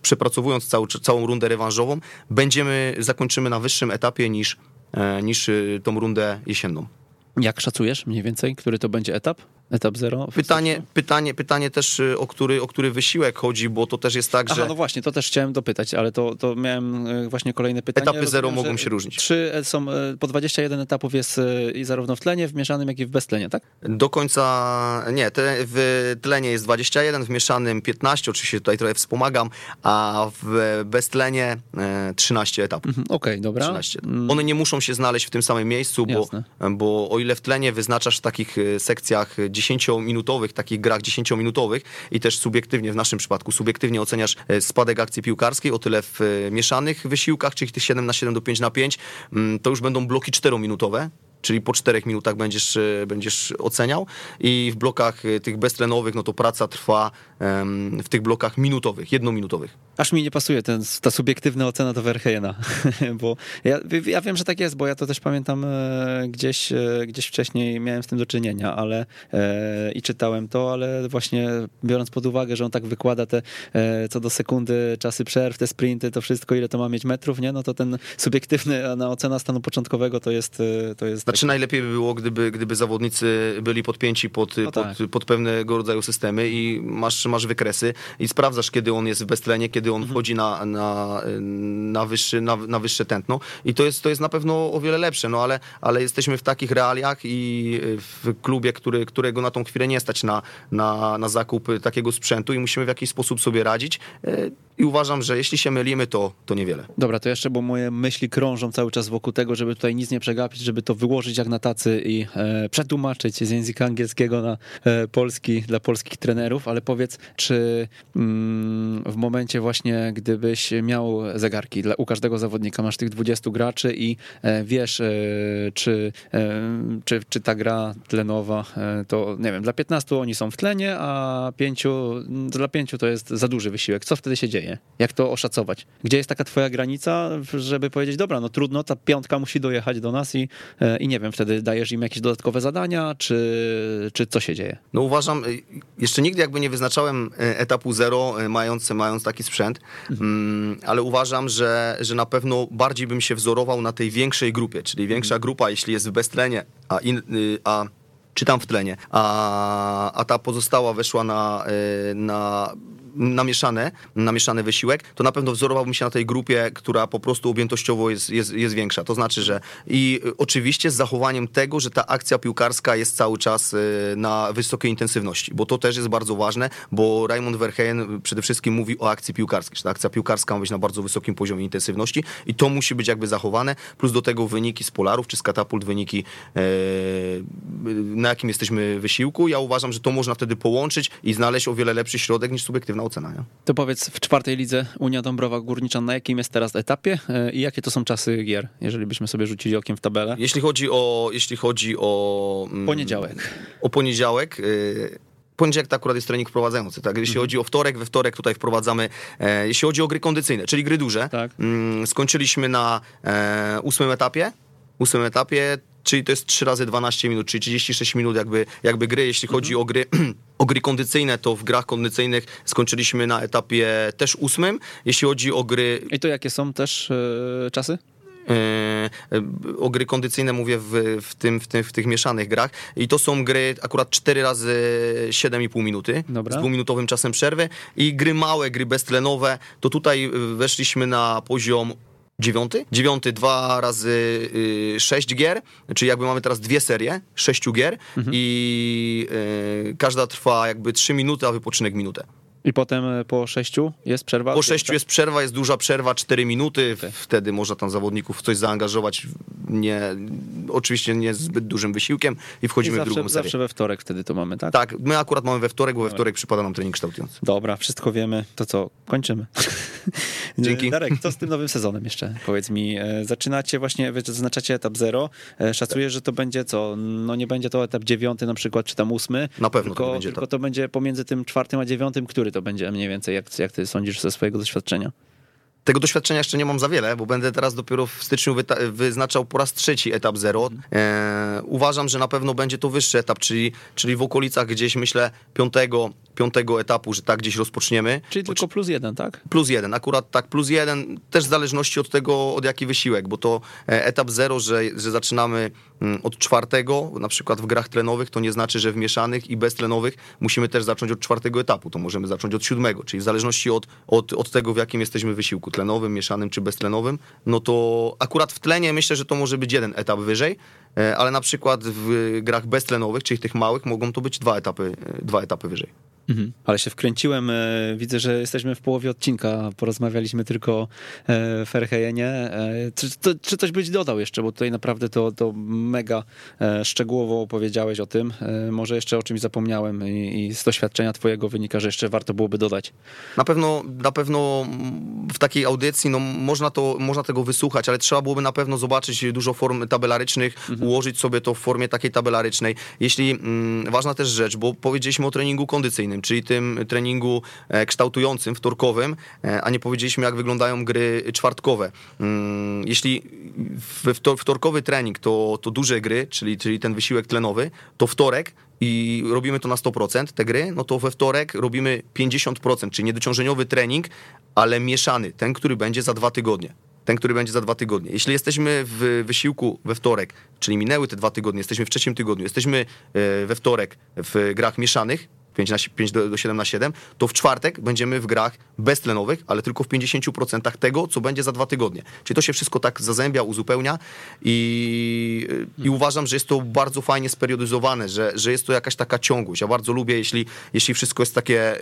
przepracowując całą, całą rundę rewanżową, będziemy, zakończymy na wyższym etapie niż, e, niż y, tą rundę jesienną. Jak szacujesz mniej więcej, który to będzie etap? Etap zero? Pytanie, pytanie, pytanie też, y, o który, o który wysiłek chodzi, bo to też jest tak, Aha, że... no właśnie, to też chciałem dopytać, ale to, to miałem y, właśnie kolejne pytanie. Etapy zero Rozumiem, mogą się różnić. Trzy e, są, e, po 21 etapów jest e, i zarówno w tlenie, w mieszanym, jak i w beztlenie, tak? Do końca, nie, te, w tlenie jest 21, w mieszanym 15, oczywiście tutaj trochę wspomagam, a w beztlenie 13 etapów. Mhm, Okej, okay, dobra. 13. Mm. One nie muszą się znaleźć w tym samym miejscu, bo, bo o ile w tlenie wyznaczasz w takich sekcjach 10-minutowych, takich grach 10-minutowych i też subiektywnie, w naszym przypadku, subiektywnie oceniasz e, spadek akcji piłkarskiej, o tyle w e, mieszanych wysiłkach, czyli tych 7 na 7 do 5 na 5, mm, to już będą bloki 4-minutowe, czyli po czterech minutach będziesz, e, będziesz oceniał i w blokach tych beztlenowych, no to praca trwa w tych blokach minutowych, jednominutowych. Aż mi nie pasuje ten, ta subiektywna ocena do Verheena, *laughs* bo ja, ja, wiem, że tak jest, bo ja to też pamiętam e, gdzieś, e, gdzieś wcześniej miałem z tym do czynienia, ale e, i czytałem to, ale właśnie biorąc pod uwagę, że on tak wykłada te co do sekundy, czasy przerw, te sprinty, to wszystko, ile to ma mieć metrów, nie? No to ten subiektywny na ocena stanu początkowego to jest... To jest znaczy najlepiej by było, gdyby, gdyby zawodnicy byli podpięci pod, no tak. pod, pod pewnego rodzaju systemy i masz, masz wykresy i sprawdzasz, kiedy on jest w beztlenie, kiedy on mhm. wchodzi na, na, na, wyższy, na, na wyższe tętno i to jest, to jest na pewno o wiele lepsze, no ale, ale jesteśmy w takich realiach i w klubie, który, którego na tą chwilę nie stać na, na, na zakup takiego sprzętu i musimy w jakiś sposób sobie radzić e, i uważam, że jeśli się mylimy, to, to niewiele. Dobra, to jeszcze, bo moje myśli krążą cały czas wokół tego, żeby tutaj nic nie przegapić, żeby to wyłożyć jak na tacy i e, przetłumaczyć z języka angielskiego na e, polski dla polskich trenerów, ale powiedz, czy mm, w momencie właśnie, gdybyś miał zegarki dla, u każdego zawodnika, masz tych 20 graczy i e, wiesz, czy, czy, czy ta gra tlenowa, to nie wiem, dla 15 oni są w tlenie, a 5, dla 5 to jest za duży wysiłek. Co wtedy się dzieje? Jak to oszacować? Gdzie jest taka twoja granica, żeby powiedzieć, dobra, no trudno, ta piątka musi dojechać do nas i, i nie wiem, wtedy dajesz im jakieś dodatkowe zadania, czy, czy co się dzieje? No uważam, jeszcze nigdy jakby nie wyznaczałem etapu zero, mając, mając taki sprzęt, mhm. ale uważam, że, że na pewno bardziej bym się wzorował na tej większej grupie, czyli większa mhm. grupa, jeśli jest w beztlenie, a, in, y, a czy tam w tlenie, a, a ta pozostała weszła na, y, na namieszane, namieszany wysiłek, to na pewno wzorowałbym się na tej grupie, która po prostu objętościowo jest, jest, jest większa. To znaczy, że i oczywiście z zachowaniem tego, że ta akcja piłkarska jest cały czas y, na wysokiej intensywności, bo to też jest bardzo ważne, bo Raymond Verheyen przede wszystkim mówi o akcji piłkarskiej, że ta akcja piłkarska ma być na bardzo wysokim poziomie intensywności i to musi być jakby zachowane, plus do tego wyniki z polarów czy z katapult, wyniki e, na jakim jesteśmy wysiłku. Ja uważam, że to można wtedy połączyć i znaleźć o wiele lepszy środek niż subiektywna ocena. Nie? To powiedz, w czwartej lidze Unia Dąbrowa Górnicza, na jakim jest teraz etapie e, i jakie to są czasy gier, jeżeli byśmy sobie rzucili okiem w tabelę? Jeśli chodzi o... Jeśli chodzi o mm, poniedziałek. O poniedziałek... Yy poniedziałek to akurat jest trening wprowadzający, tak? Jeśli mhm. chodzi o wtorek, we wtorek tutaj wprowadzamy, e, jeśli chodzi o gry kondycyjne, czyli gry duże, tak. mm, skończyliśmy na e, ósmym etapie, ósmym etapie, czyli to jest 3 razy 12 minut, czyli 36 minut jakby, jakby gry. Jeśli chodzi mhm. o gry *clears throat* o gry kondycyjne, to w grach kondycyjnych skończyliśmy na etapie też ósmym. Jeśli chodzi o gry... I to jakie są też yy, czasy? Yy, o gry kondycyjne mówię w, w, tym, w, tym, w tych mieszanych grach i to są gry akurat 4 razy 7,5 minuty Dobra. z dwuminutowym czasem przerwy i gry małe, gry beztlenowe, to tutaj weszliśmy na poziom dziewiąty. Dziewiąty dwa razy y, sześć gier, czyli jakby mamy teraz dwie serie, sześciu gier mhm. i y, każda trwa jakby trzy minuty, a wypoczynek minutę. I potem e, po sześciu jest przerwa? Po sześciu jest przerwa, jest duża przerwa, cztery minuty. Wtedy można tam zawodników w coś zaangażować, nie, oczywiście nie zbyt dużym wysiłkiem i wchodzimy I zawsze, w drugą serię. Zawsze we wtorek wtedy to mamy, tak? Tak, my akurat mamy we wtorek, bo we wtorek przypada nam trening kształtujący. Dobra, wszystko wiemy. To co, kończymy. *laughs* Dzięki. Darek, co z tym nowym sezonem jeszcze? Powiedz mi, e, zaczynacie właśnie, zaznaczacie etap zero. E, szacuję, że to będzie co? No nie będzie to etap dziewiąty na przykład, czy tam ósmy. Na pewno tylko, to będzie. Tylko to będzie pomiędzy tym czwartym a dziewiątym, który to będzie mniej więcej, jak, jak ty sądzisz ze swojego doświadczenia? Tego doświadczenia jeszcze nie mam za wiele, bo będę teraz dopiero w styczniu wyznaczał po raz trzeci etap zero. E, uważam, że na pewno będzie to wyższy etap, czyli, czyli w okolicach gdzieś myślę piątego, piątego etapu, że tak gdzieś rozpoczniemy. Czyli tylko plus jeden, tak? Plus jeden, akurat tak, plus jeden, też w zależności od tego, od jaki wysiłek, bo to e, etap zero, że, że zaczynamy mm, od czwartego, na przykład w grach tlenowych, to nie znaczy, że w mieszanych i beztlenowych musimy też zacząć od czwartego etapu, to możemy zacząć od siódmego, czyli w zależności od, od, od tego, w jakim jesteśmy wysiłku, tlenowym, mieszanym czy beztlenowym, no to akurat w tlenie myślę, że to może być jeden etap wyżej, ale na przykład w grach beztlenowych, czyli tych małych, mogą to być dwa etapy, e, dwa etapy wyżej. Mhm. Ale się wkręciłem. E, widzę, że jesteśmy w połowie odcinka. Porozmawialiśmy tylko o e, Ferhejenie. E, czy, to, czy coś byś dodał jeszcze, bo tutaj naprawdę to, to mega szczegółowo opowiedziałeś o tym. Może jeszcze o czymś zapomniałem i, i z doświadczenia twojego wynika, że jeszcze warto byłoby dodać. Na pewno, na pewno w takiej audycji no, można, to, można tego wysłuchać, ale trzeba byłoby na pewno zobaczyć dużo form tabelarycznych, mhm. Ułożyć sobie to w formie takiej tabelarycznej. Jeśli, mm, ważna też rzecz, bo powiedzieliśmy o treningu kondycyjnym, czyli tym treningu e, kształtującym, wtorkowym, e, a nie powiedzieliśmy, jak wyglądają gry czwartkowe. Mm, jeśli wtorkowy trening to, to duże gry, czyli, czyli ten wysiłek tlenowy, to wtorek i robimy to na 100% te gry, no to we wtorek robimy 50%, czyli niedociążeniowy trening, ale mieszany, ten, który będzie za dwa tygodnie ten, który będzie za dwa tygodnie. Jeśli jesteśmy w wysiłku we wtorek, czyli minęły te dwa tygodnie, jesteśmy w trzecim tygodniu, jesteśmy e, we wtorek w grach mieszanych, 5, na, 5 do, do 7 na 7, to w czwartek będziemy w grach beztlenowych, ale tylko w 50% tego, co będzie za dwa tygodnie. Czyli to się wszystko tak zazębia, uzupełnia i, i uważam, że jest to bardzo fajnie speriodyzowane, że, że jest to jakaś taka ciągłość. Ja bardzo lubię, jeśli, jeśli wszystko jest takie,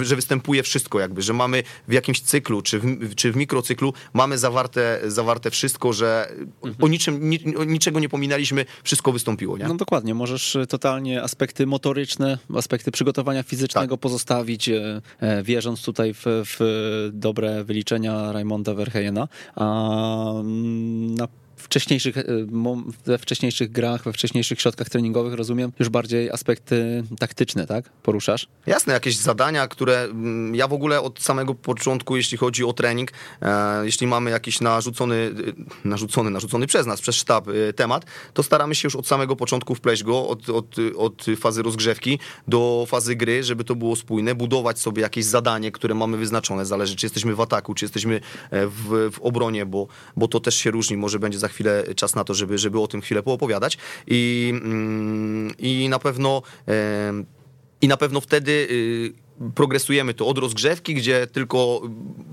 że występuje wszystko jakby, że mamy w jakimś cyklu, czy w, czy w mikrocyklu mamy zawarte, zawarte wszystko, że mhm. o niczym, ni, niczego nie pominęliśmy, wszystko wystąpiło. Nie? No dokładnie, możesz totalnie aspekty motoryczne, aspekty aspekty przygotowania fizycznego tak. pozostawić, e, e, wierząc tutaj w, w dobre wyliczenia Raimonda Verheyena, a mm, na wcześniejszych, e, we wcześniejszych grach, we wcześniejszych środkach treningowych, rozumiem, już bardziej aspekty taktyczne, tak? Poruszasz? Jasne, jakieś zadania, które mm, ja w ogóle od samego początku, jeśli chodzi o trening, e, jeśli mamy jakiś narzucony, e, narzucony, narzucony przez nas, przez sztab temat, to staramy się już od samego początku wpleść go, od, od, od fazy rozgrzewki do fazy gry, żeby to było spójne, budować sobie jakieś zadanie, które mamy wyznaczone, zależy czy jesteśmy w ataku, czy jesteśmy w, w obronie, bo, bo to też się różni, może będzie za chwilę czas na to, żeby, żeby o tym chwilę poopowiadać. I, mm, i na pewno i na pewno wtedy y, progresujemy to od rozgrzewki, gdzie tylko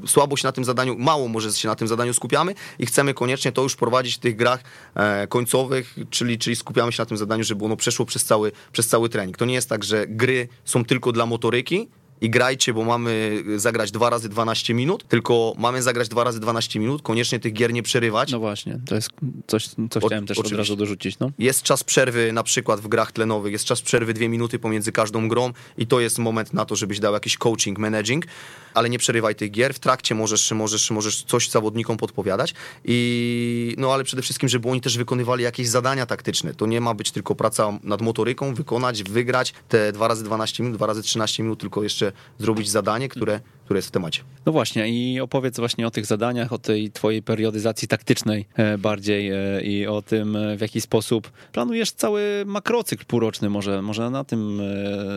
słabo się na tym zadaniu, mało może się na tym zadaniu skupiamy i chcemy koniecznie to już prowadzić w tych grach e, końcowych, czyli, czyli skupiamy się na tym zadaniu, żeby ono przeszło przez cały, przez cały trening. To nie jest tak, że gry są tylko dla motoryki, i grajcie, bo mamy zagrać 2 razy 12 minut, tylko mamy zagrać 2 razy 12 minut, koniecznie tych gier nie przerywać. No właśnie, to jest coś, co chciałem o, też oczywiście. od razu dorzucić. No. Jest czas przerwy na przykład w grach tlenowych, jest czas przerwy 2 minuty pomiędzy każdą grą i to jest moment na to, żebyś dał jakiś coaching, managing, ale nie przerywaj tych gier. W trakcie możesz, możesz, możesz coś zawodnikom podpowiadać i no ale przede wszystkim, żeby oni też wykonywali jakieś zadania taktyczne. To nie ma być tylko praca nad motoryką, wykonać, wygrać te 2 razy 12 minut, 2 razy 13 minut, tylko jeszcze zrobić zadanie, które które jest w temacie. No właśnie i opowiedz właśnie o tych zadaniach, o tej twojej periodyzacji taktycznej e, bardziej e, i o tym, e, w jaki sposób planujesz cały makrocykl półroczny. Może, może na tym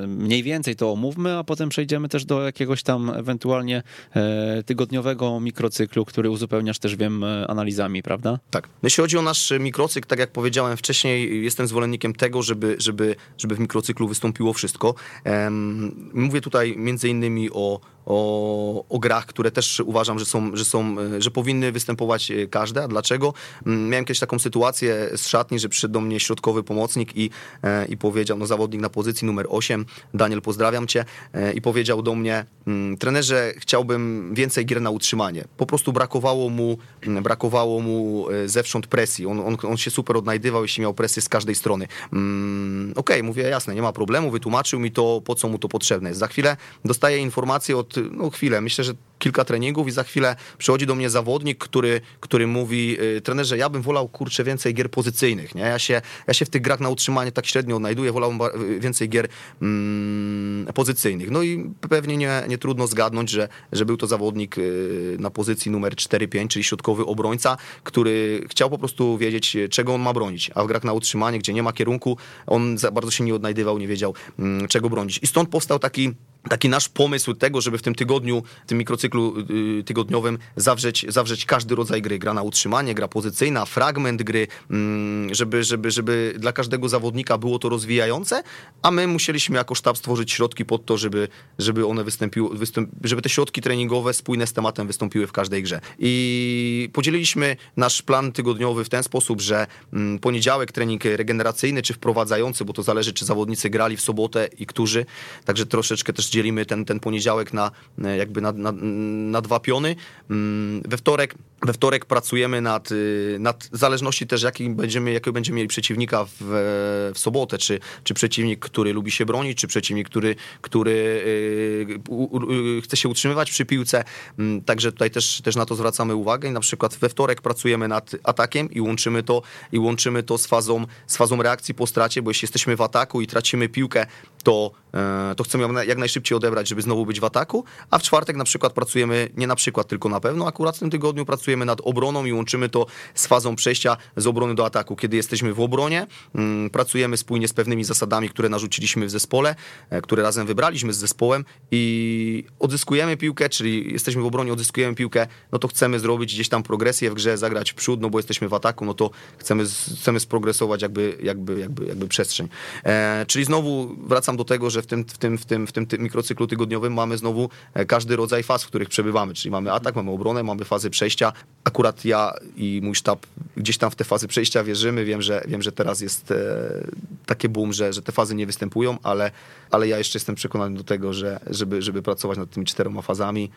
mniej więcej to omówmy, a potem przejdziemy też do jakiegoś tam ewentualnie tygodniowego mikrocyklu, który uzupełniasz też, wiem, analizami, prawda? Tak. Jeśli chodzi o nasz mikrocykl, tak jak powiedziałem wcześniej, jestem zwolennikiem tego, żeby, żeby, żeby w mikrocyklu wystąpiło wszystko. Mówię tutaj między innymi o o, o grach, które też uważam, że są, że są, e, że powinny występować e, każde. A dlaczego? Mm, miałem kiedyś taką sytuację z szatni, że przyszedł do mnie środkowy pomocnik i, e, i powiedział, no zawodnik na pozycji numer 8, Daniel, pozdrawiam cię, i powiedział do mnie, mm, trenerze, chciałbym więcej gier na utrzymanie. Po prostu brakowało mu, mm, brakowało mu zewsząd presji. On, on, on się super odnajdywał, jeśli miał presję z każdej strony. Okej, okay, mówię, jasne, nie ma problemu, wytłumaczył mi to, po co mu to potrzebne jest. Za chwilę dostaję informację od no, chwilę, myślę, że kilka treningów i za chwilę przychodzi do mnie zawodnik, który, który mówi, y, trenerze, ja bym wolał, kurczę, więcej gier pozycyjnych, nie? Ja się, ja się w tych grach na utrzymanie tak średnio odnajduję, wolałbym y, więcej gier mm, pozycyjnych. No i pewnie nie, nie trudno zgadnąć, że, że był to zawodnik y, na pozycji numer 4-5, czyli środkowy obrońca, który chciał po prostu wiedzieć, czego on ma bronić, a w grach na utrzymanie, gdzie nie ma kierunku, on za bardzo się nie odnajdywał, nie wiedział, mm, czego bronić. I stąd powstał taki taki nasz pomysł tego, żeby w tym tygodniu, w tym mikrocyklu y, tygodniowym zawrzeć, zawrzeć każdy rodzaj gry. Gra na utrzymanie, gra pozycyjna, fragment gry, mm, żeby, żeby, żeby dla każdego zawodnika było to rozwijające, a my musieliśmy jako sztab stworzyć środki pod to, żeby, żeby one wystąpiły, wystąp, żeby te środki treningowe spójne z tematem wystąpiły w każdej grze. I podzieliliśmy nasz plan tygodniowy w ten sposób, że mm, poniedziałek trening regeneracyjny czy wprowadzający, bo to zależy, czy zawodnicy grali w sobotę i którzy, także troszeczkę też dzielimy ten, ten poniedziałek na e, jakby na, na, na dwa piony. Mm, We wtorek, we wtorek pracujemy nad, y, nad zależności też jaki będziemy, jakiego będziemy mieli przeciwnika w, w sobotę, czy, czy przeciwnik, który lubi się bronić, czy przeciwnik, który, który y, y, chce się utrzymywać przy piłce. Mm, Także tutaj też, też na to zwracamy uwagę i na przykład we wtorek pracujemy nad atakiem i łączymy to, i łączymy to z fazą, z fazą reakcji po stracie, bo jeśli jesteśmy w ataku i tracimy piłkę, to, e, to chcemy jak najszybciej odebrać, żeby znowu być w ataku, a w czwartek na przykład pracujemy, nie na przykład, tylko na pewno, akurat w tym tygodniu pracujemy nad obroną i łączymy to z fazą przejścia z obrony do ataku. Kiedy jesteśmy w obronie, mm, pracujemy spójnie z pewnymi zasadami, które narzuciliśmy w zespole, e, które razem wybraliśmy z zespołem i odzyskujemy piłkę, czyli jesteśmy w obronie, odzyskujemy piłkę, no to chcemy zrobić gdzieś tam progresję w grze, zagrać w przód, no bo jesteśmy w ataku, no to chcemy, chcemy sprogresować jakby, jakby, jakby, jakby przestrzeń. E, czyli znowu wracam do tego, że w tym, w tym, w tym, w tym ty- mikrocyklu tygodniowym mamy znowu e, każdy rodzaj faz, w których przebywamy, czyli mamy atak, mamy obronę, mamy fazy przejścia. Akurat ja i mój sztab gdzieś tam w te fazy przejścia wierzymy. Wiem, że, wiem, że teraz jest e, takie boom, że, że te fazy nie występują, ale, ale ja jeszcze jestem przekonany do tego, że żeby, żeby pracować nad tymi czteroma fazami,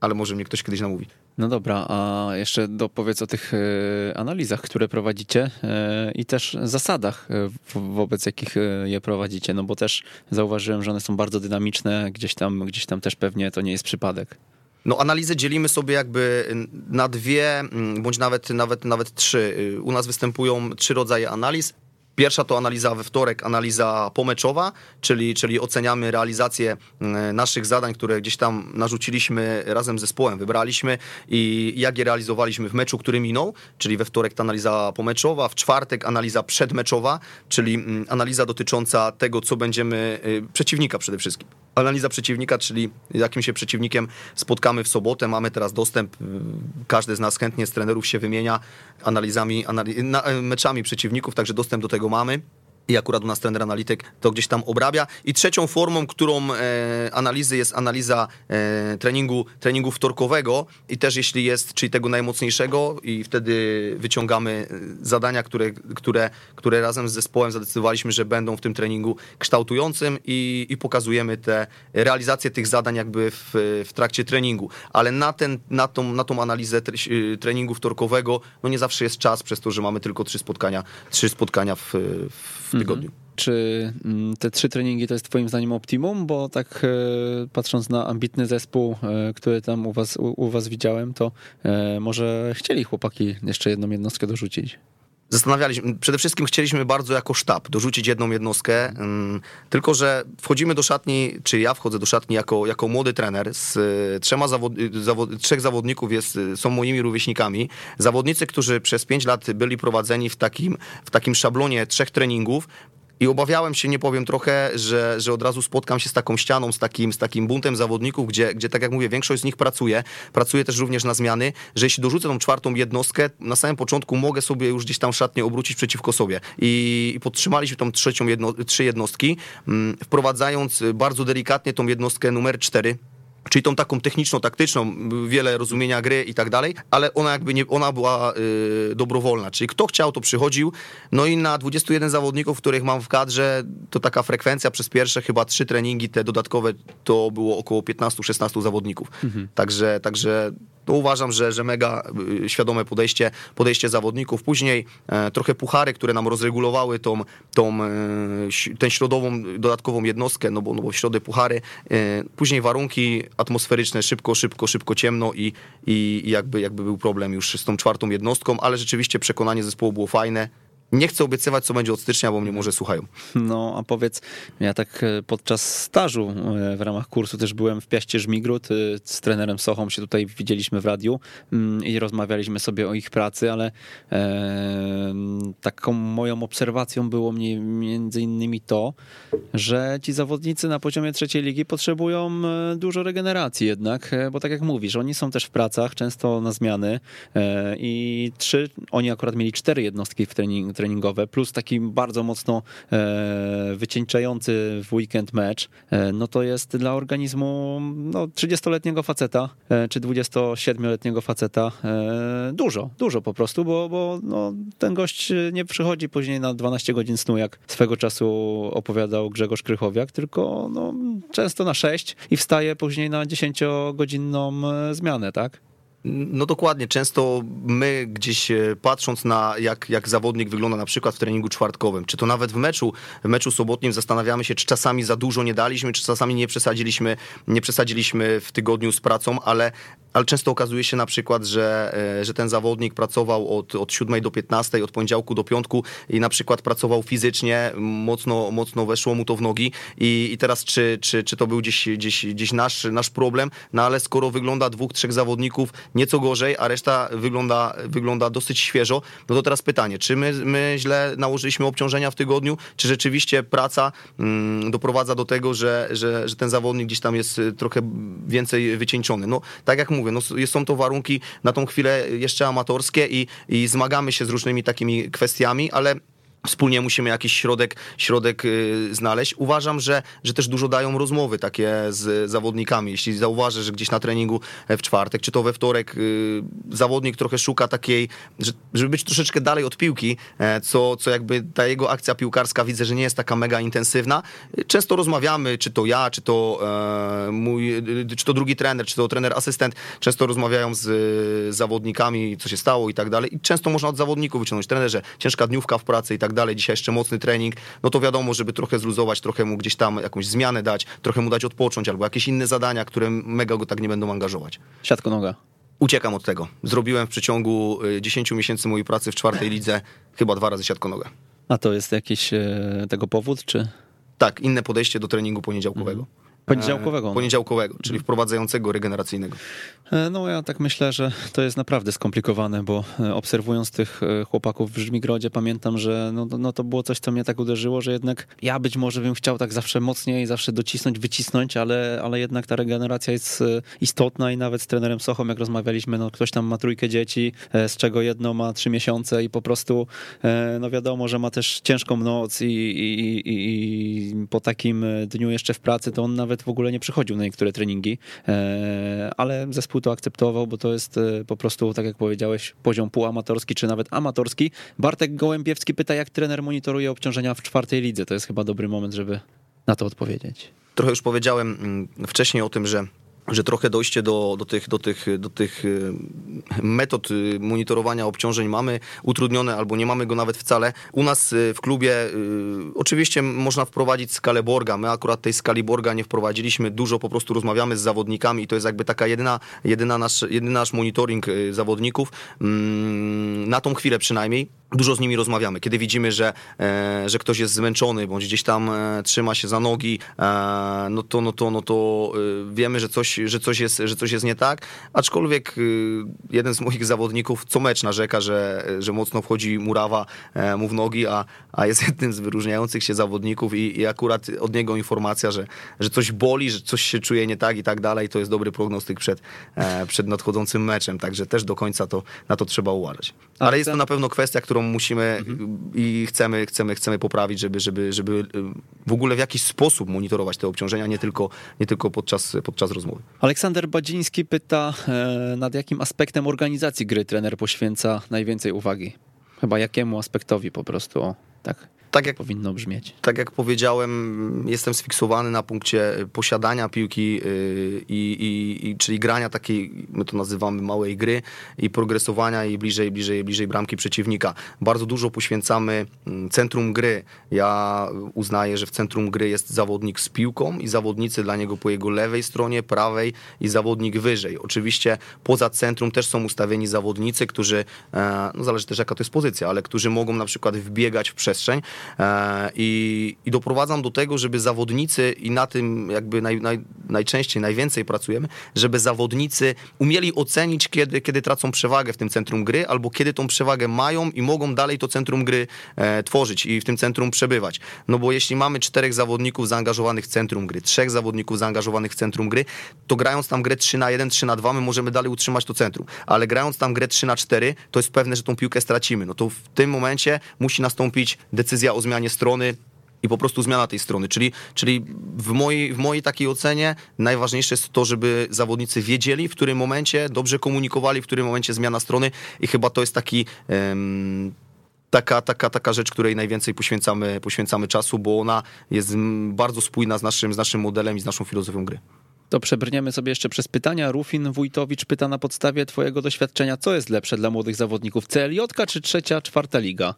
ale może mnie ktoś kiedyś namówi. No dobra, a jeszcze dopowiedz o tych e, analizach, które prowadzicie e, i też zasadach, e, wobec jakich je prowadzicie, no bo też zauważyłem, że one są bardzo dynamiczne, gdzieś tam, gdzieś tam też pewnie to nie jest przypadek. No analizę dzielimy sobie jakby na dwie, mm, bądź nawet, nawet, nawet trzy. Y, U nas występują trzy rodzaje analiz. Pierwsza to analiza we wtorek, analiza pomeczowa, czyli, czyli oceniamy realizację mm, naszych zadań, które gdzieś tam narzuciliśmy razem z zespołem, wybraliśmy i jak je realizowaliśmy w meczu, który minął, czyli we wtorek ta analiza pomeczowa, w czwartek analiza przedmeczowa, czyli mm, analiza dotycząca tego, co będziemy, y, przeciwnika przede wszystkim. Analiza przeciwnika, czyli jakim się przeciwnikiem spotkamy w sobotę. Mamy teraz dostęp, y, każdy z nas chętnie z trenerów się wymienia analizami, anali- na, e, meczami przeciwników, także dostęp do tego mamy. I akurat u nas trener analityk to gdzieś tam obrabia. I trzecią formą, którą e, analizy jest analiza e, treningu, treningu wtorkowego i też jeśli jest, czyli tego najmocniejszego i wtedy wyciągamy e, zadania, które, które, które razem z zespołem zadecydowaliśmy, że będą w tym treningu kształtującym i, i pokazujemy te realizację tych zadań jakby w, w trakcie treningu. Ale na, ten, na, tą, na tą analizę tre, treningu wtorkowego no nie zawsze jest czas, przez to, że mamy tylko trzy spotkania, trzy spotkania w, w tygodniu. Czy mm, te trzy treningi to jest twoim zdaniem optimum? Bo tak e, patrząc na ambitny zespół, e, który tam u was, u, u was widziałem, to e, może chcieli chłopaki jeszcze jedną jednostkę dorzucić. Zastanawialiśmy, przede wszystkim chcieliśmy bardzo jako sztab dorzucić jedną jednostkę, tylko że wchodzimy do szatni, czy ja wchodzę do szatni jako, jako młody trener z y, trzema zawod, y, zawod, trzech zawodników jest, y, są moimi rówieśnikami. Zawodnicy, którzy przez pięć lat byli prowadzeni w takim, w takim szablonie trzech treningów, i obawiałem się, nie powiem trochę, że, że od razu spotkam się z taką ścianą, z takim, z takim buntem zawodników, gdzie, gdzie, tak jak mówię, większość z nich pracuje, pracuje też również na zmiany, że jeśli dorzucę tą czwartą jednostkę, na samym początku mogę sobie już gdzieś tam szatnie obrócić przeciwko sobie. I, i podtrzymaliśmy tą trzecią jedno, trzy jednostki, mm, wprowadzając bardzo delikatnie tą jednostkę numer cztery, czyli tą taką techniczną, taktyczną, wiele rozumienia gry i tak dalej, ale ona jakby nie, ona była y, dobrowolna, czyli kto chciał, to przychodził, no i na 21 zawodników, których mam w kadrze, to taka frekwencja przez pierwsze chyba trzy treningi, te dodatkowe, to było około 15-16 zawodników. Także, także to uważam, że, że mega y, świadome podejście, podejście zawodników. Później e, trochę puchary, które nam rozregulowały tą, tą, e, tę środową dodatkową jednostkę, no bo, no bo w środę puchary. E, później warunki atmosferyczne, szybko, szybko, szybko ciemno i, i jakby, jakby był problem już z tą czwartą jednostką, ale rzeczywiście przekonanie zespołu było fajne. Nie chcę obiecywać, co będzie od stycznia, bo mnie może słuchają. No, a powiedz, ja tak e, podczas stażu e, w ramach kursu też byłem w Piaście Żmigród e, z trenerem Sochą, się tutaj widzieliśmy w radiu mm, i rozmawialiśmy sobie o ich pracy, ale e, taką moją obserwacją było mnie między innymi to, że ci zawodnicy na poziomie trzeciej ligi potrzebują dużo regeneracji jednak, bo tak jak mówisz, oni są też w pracach, często na zmiany i trzy, oni akurat mieli cztery jednostki w treningu treningowe, plus taki bardzo mocno e, wycieńczający w weekend mecz, e, no to jest dla organizmu no, 30-letniego faceta e, czy 27-letniego faceta dużo, dużo po prostu, bo, bo no, ten gość nie przychodzi później na 12 godzin snu, jak swego czasu opowiadał Grzegorz Krychowiak, tylko no, często na 6 i wstaje później na 10-godzinną zmianę, tak? No dokładnie, często my gdzieś e, patrząc na jak, jak zawodnik wygląda na przykład w treningu czwartkowym, czy to nawet w meczu, w meczu sobotnim zastanawiamy się, czy czasami za dużo nie daliśmy, czy czasami nie przesadziliśmy, nie przesadziliśmy w tygodniu z pracą, ale ale często okazuje się na przykład, że, e, że ten zawodnik pracował od, od 7 do 15, od poniedziałku do piątku i na przykład pracował fizycznie, mocno, mocno weszło mu to w nogi i, i teraz czy, czy, czy to był gdzieś, gdzieś, gdzieś nasz, nasz problem, no ale skoro wygląda dwóch, trzech zawodników nieco gorzej, a reszta wygląda, wygląda dosyć świeżo, no to teraz pytanie, czy my, my źle nałożyliśmy obciążenia w tygodniu, czy rzeczywiście praca mm, doprowadza do tego, że, że, że ten zawodnik gdzieś tam jest trochę więcej wycieńczony. No tak jak mówię, mówię, no, są to warunki na tą chwilę jeszcze amatorskie i, i zmagamy się z różnymi takimi kwestiami, ale wspólnie musimy jakiś środek, środek y, znaleźć. Uważam, że, że też dużo dają rozmowy takie z zawodnikami. Jeśli zauważę, że gdzieś na treningu w czwartek, czy to we wtorek y, zawodnik trochę szuka takiej, żeby być troszeczkę dalej od piłki, e, co, co jakby ta jego akcja piłkarska widzę, że nie jest taka mega intensywna. Często rozmawiamy, czy to ja, czy to e, mój, czy to drugi trener, czy to trener asystent, często rozmawiają z zawodnikami, co się stało i tak dalej. I często można od zawodników wyciągnąć trenerze, ciężka dniówka w pracy i tak dalej, dzisiaj jeszcze mocny trening, no to wiadomo, żeby trochę zluzować, trochę mu gdzieś tam jakąś zmianę dać, trochę mu dać odpocząć albo jakieś inne zadania, które mega go tak nie będą angażować. Siatko noga. Uciekam od tego. Zrobiłem w przeciągu 10 y, miesięcy mojej pracy w czwartej lidze chyba dwa razy siatko nogę. A to jest jakiś e, tego powód, czy? Tak, inne podejście do treningu poniedziałkowego. Mhm. Poniedziałkowego. No. Poniedziałkowego, czyli wprowadzającego regeneracyjnego. E, no ja tak myślę, że to jest naprawdę skomplikowane, bo e, obserwując tych e, chłopaków w Żmigrodzie pamiętam, że no, no to było coś, co mnie tak uderzyło, że jednak ja być może bym chciał tak zawsze mocniej, zawsze docisnąć, wycisnąć, ale, ale jednak ta regeneracja jest istotna i nawet z trenerem Sochą, jak rozmawialiśmy, no ktoś tam ma trójkę dzieci, z czego jedno ma trzy miesiące i po prostu no wiadomo, że ma też ciężką noc i, i, i, i po takim dniu jeszcze w pracy, to on nawet nawet w ogóle nie przychodził na niektóre treningi, e, ale zespół to akceptował, bo to jest e, po prostu, tak jak powiedziałeś, poziom półamatorski czy nawet amatorski. Bartek Gołębiewski pyta, jak trener monitoruje obciążenia w czwartej lidze. To jest chyba dobry moment, żeby na to odpowiedzieć. Trochę już powiedziałem mm, wcześniej o tym, że że trochę dojście do, do, tych, do, tych, do tych y, metod y, monitorowania obciążeń mamy utrudnione albo nie mamy go nawet wcale. U nas y, w klubie oczywiście można wprowadzić skalę Borga. My akurat tej skali Borga nie wprowadziliśmy. Dużo po prostu rozmawiamy z zawodnikami i to jest jakby taka jedyna, jedyna nasz, jedyny nasz monitoring zawodników. Mm, na tą chwilę przynajmniej dużo z nimi rozmawiamy. Kiedy widzimy, że, e, że ktoś jest zmęczony, bądź gdzieś tam e, trzyma się za nogi, e, no to, no to, no to wiemy, że coś, że, coś jest, że coś jest nie tak. Aczkolwiek jeden z moich zawodników co mecz narzeka, że, że mocno wchodzi murawa mu w nogi, a, a jest *laughs* jednym z wyróżniających się zawodników i, i akurat od niego informacja, że, że coś boli, że coś się czuje nie tak i tak dalej, to jest dobry prognostyk przed, przed nadchodzącym meczem. Także też do końca to, na to trzeba uważać. Ale jest to na pewno kwestia, którą musimy mhm. i chcemy, chcemy, chcemy poprawić, żeby, żeby, żeby y, w ogóle w jakiś sposób monitorować te obciążenia, nie tylko, nie tylko podczas, podczas rozmowy. Aleksander Badziński pyta, e, nad jakim aspektem organizacji gry trener poświęca najwięcej uwagi? Chyba jakiemu aspektowi po prostu, tak? Tak jak powinno brzmieć. Tak jak powiedziałem, jestem sfiksowany na punkcie posiadania piłki, y, i, i, i, czyli grania takiej, my to nazywamy małej gry i progresowania i bliżej, bliżej, bliżej bramki przeciwnika. Bardzo dużo poświęcamy mm, centrum gry. Ja uznaję, że w centrum gry jest zawodnik z piłką i zawodnicy dla niego po jego lewej stronie, prawej i zawodnik wyżej. Oczywiście poza centrum też są ustawieni zawodnicy, którzy, e, no zależy też jaka to jest pozycja, ale którzy mogą na przykład wbiegać w przestrzeń i, i doprowadzam do tego, żeby zawodnicy i na tym jakby naj, naj, najczęściej, najwięcej pracujemy, żeby zawodnicy umieli ocenić, kiedy, kiedy tracą przewagę w tym centrum gry, albo kiedy tą przewagę mają i mogą dalej to centrum gry e, tworzyć i w tym centrum przebywać. No bo jeśli mamy czterech zawodników zaangażowanych w centrum gry, trzech zawodników zaangażowanych w centrum gry, to grając tam grę 3 na 1, 3 na 2, my możemy dalej utrzymać to centrum. Ale grając tam grę 3 na 4, to jest pewne, że tą piłkę stracimy. No to w tym momencie musi nastąpić decyzja o zmianie strony, i po prostu zmiana tej strony. Czyli, czyli w, mojej, w mojej takiej ocenie najważniejsze jest to, żeby zawodnicy wiedzieli, w którym momencie dobrze komunikowali, w którym momencie zmiana strony i chyba to jest taki. Um, taka, taka, taka rzecz, której najwięcej poświęcamy, poświęcamy czasu, bo ona jest bardzo spójna z naszym, z naszym modelem i z naszą filozofią gry. To przebrniemy sobie jeszcze przez pytania. Rufin Wójtowicz pyta na podstawie twojego doświadczenia, co jest lepsze dla młodych zawodników, CLJ czy trzecia, czwarta liga?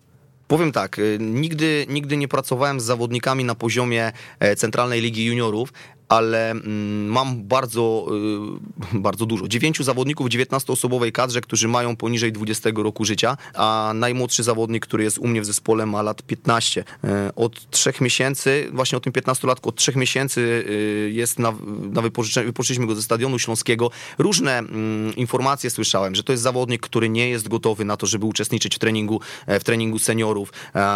Powiem tak, y, nigdy, nigdy nie pracowałem z zawodnikami na poziomie e, Centralnej Ligi Juniorów, ale mm, mam bardzo, y, *laughs* bardzo dużo. Dziewięciu zawodników w 19-osobowej kadrze, którzy mają poniżej 20 roku życia, a najmłodszy zawodnik, który jest u mnie w zespole ma lat 15. E, od trzech miesięcy, właśnie o tym 15-latku, od trzech miesięcy y, jest na, na wypożyczeniu, wypożyczyliśmy go ze Stadionu Śląskiego. Różne mm, informacje słyszałem, że to jest zawodnik, który nie jest gotowy na to, żeby uczestniczyć w treningu, e, w treningu seniorów,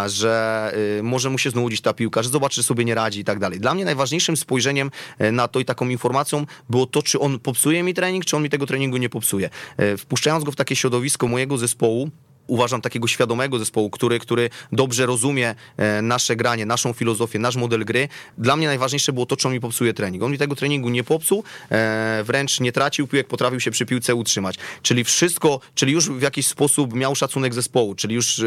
że może mu się znudzić ta piłka, że zobaczy, że sobie nie radzi i tak dalej. Dla mnie najważniejszym spojrzeniem na to i taką informacją było to, czy on popsuje mi trening, czy on mi tego treningu nie popsuje. E, wpuszczając go w takie środowisko mojego zespołu, uważam takiego świadomego zespołu, który, który dobrze rozumie e, nasze granie, naszą filozofię, nasz model gry. Dla mnie najważniejsze było to, czy on mi popsuje trening. On mi tego treningu nie popsuł, e, wręcz nie tracił piłek, potrafił się przy piłce utrzymać. Czyli wszystko, czyli już w jakiś sposób miał szacunek zespołu, czyli już e,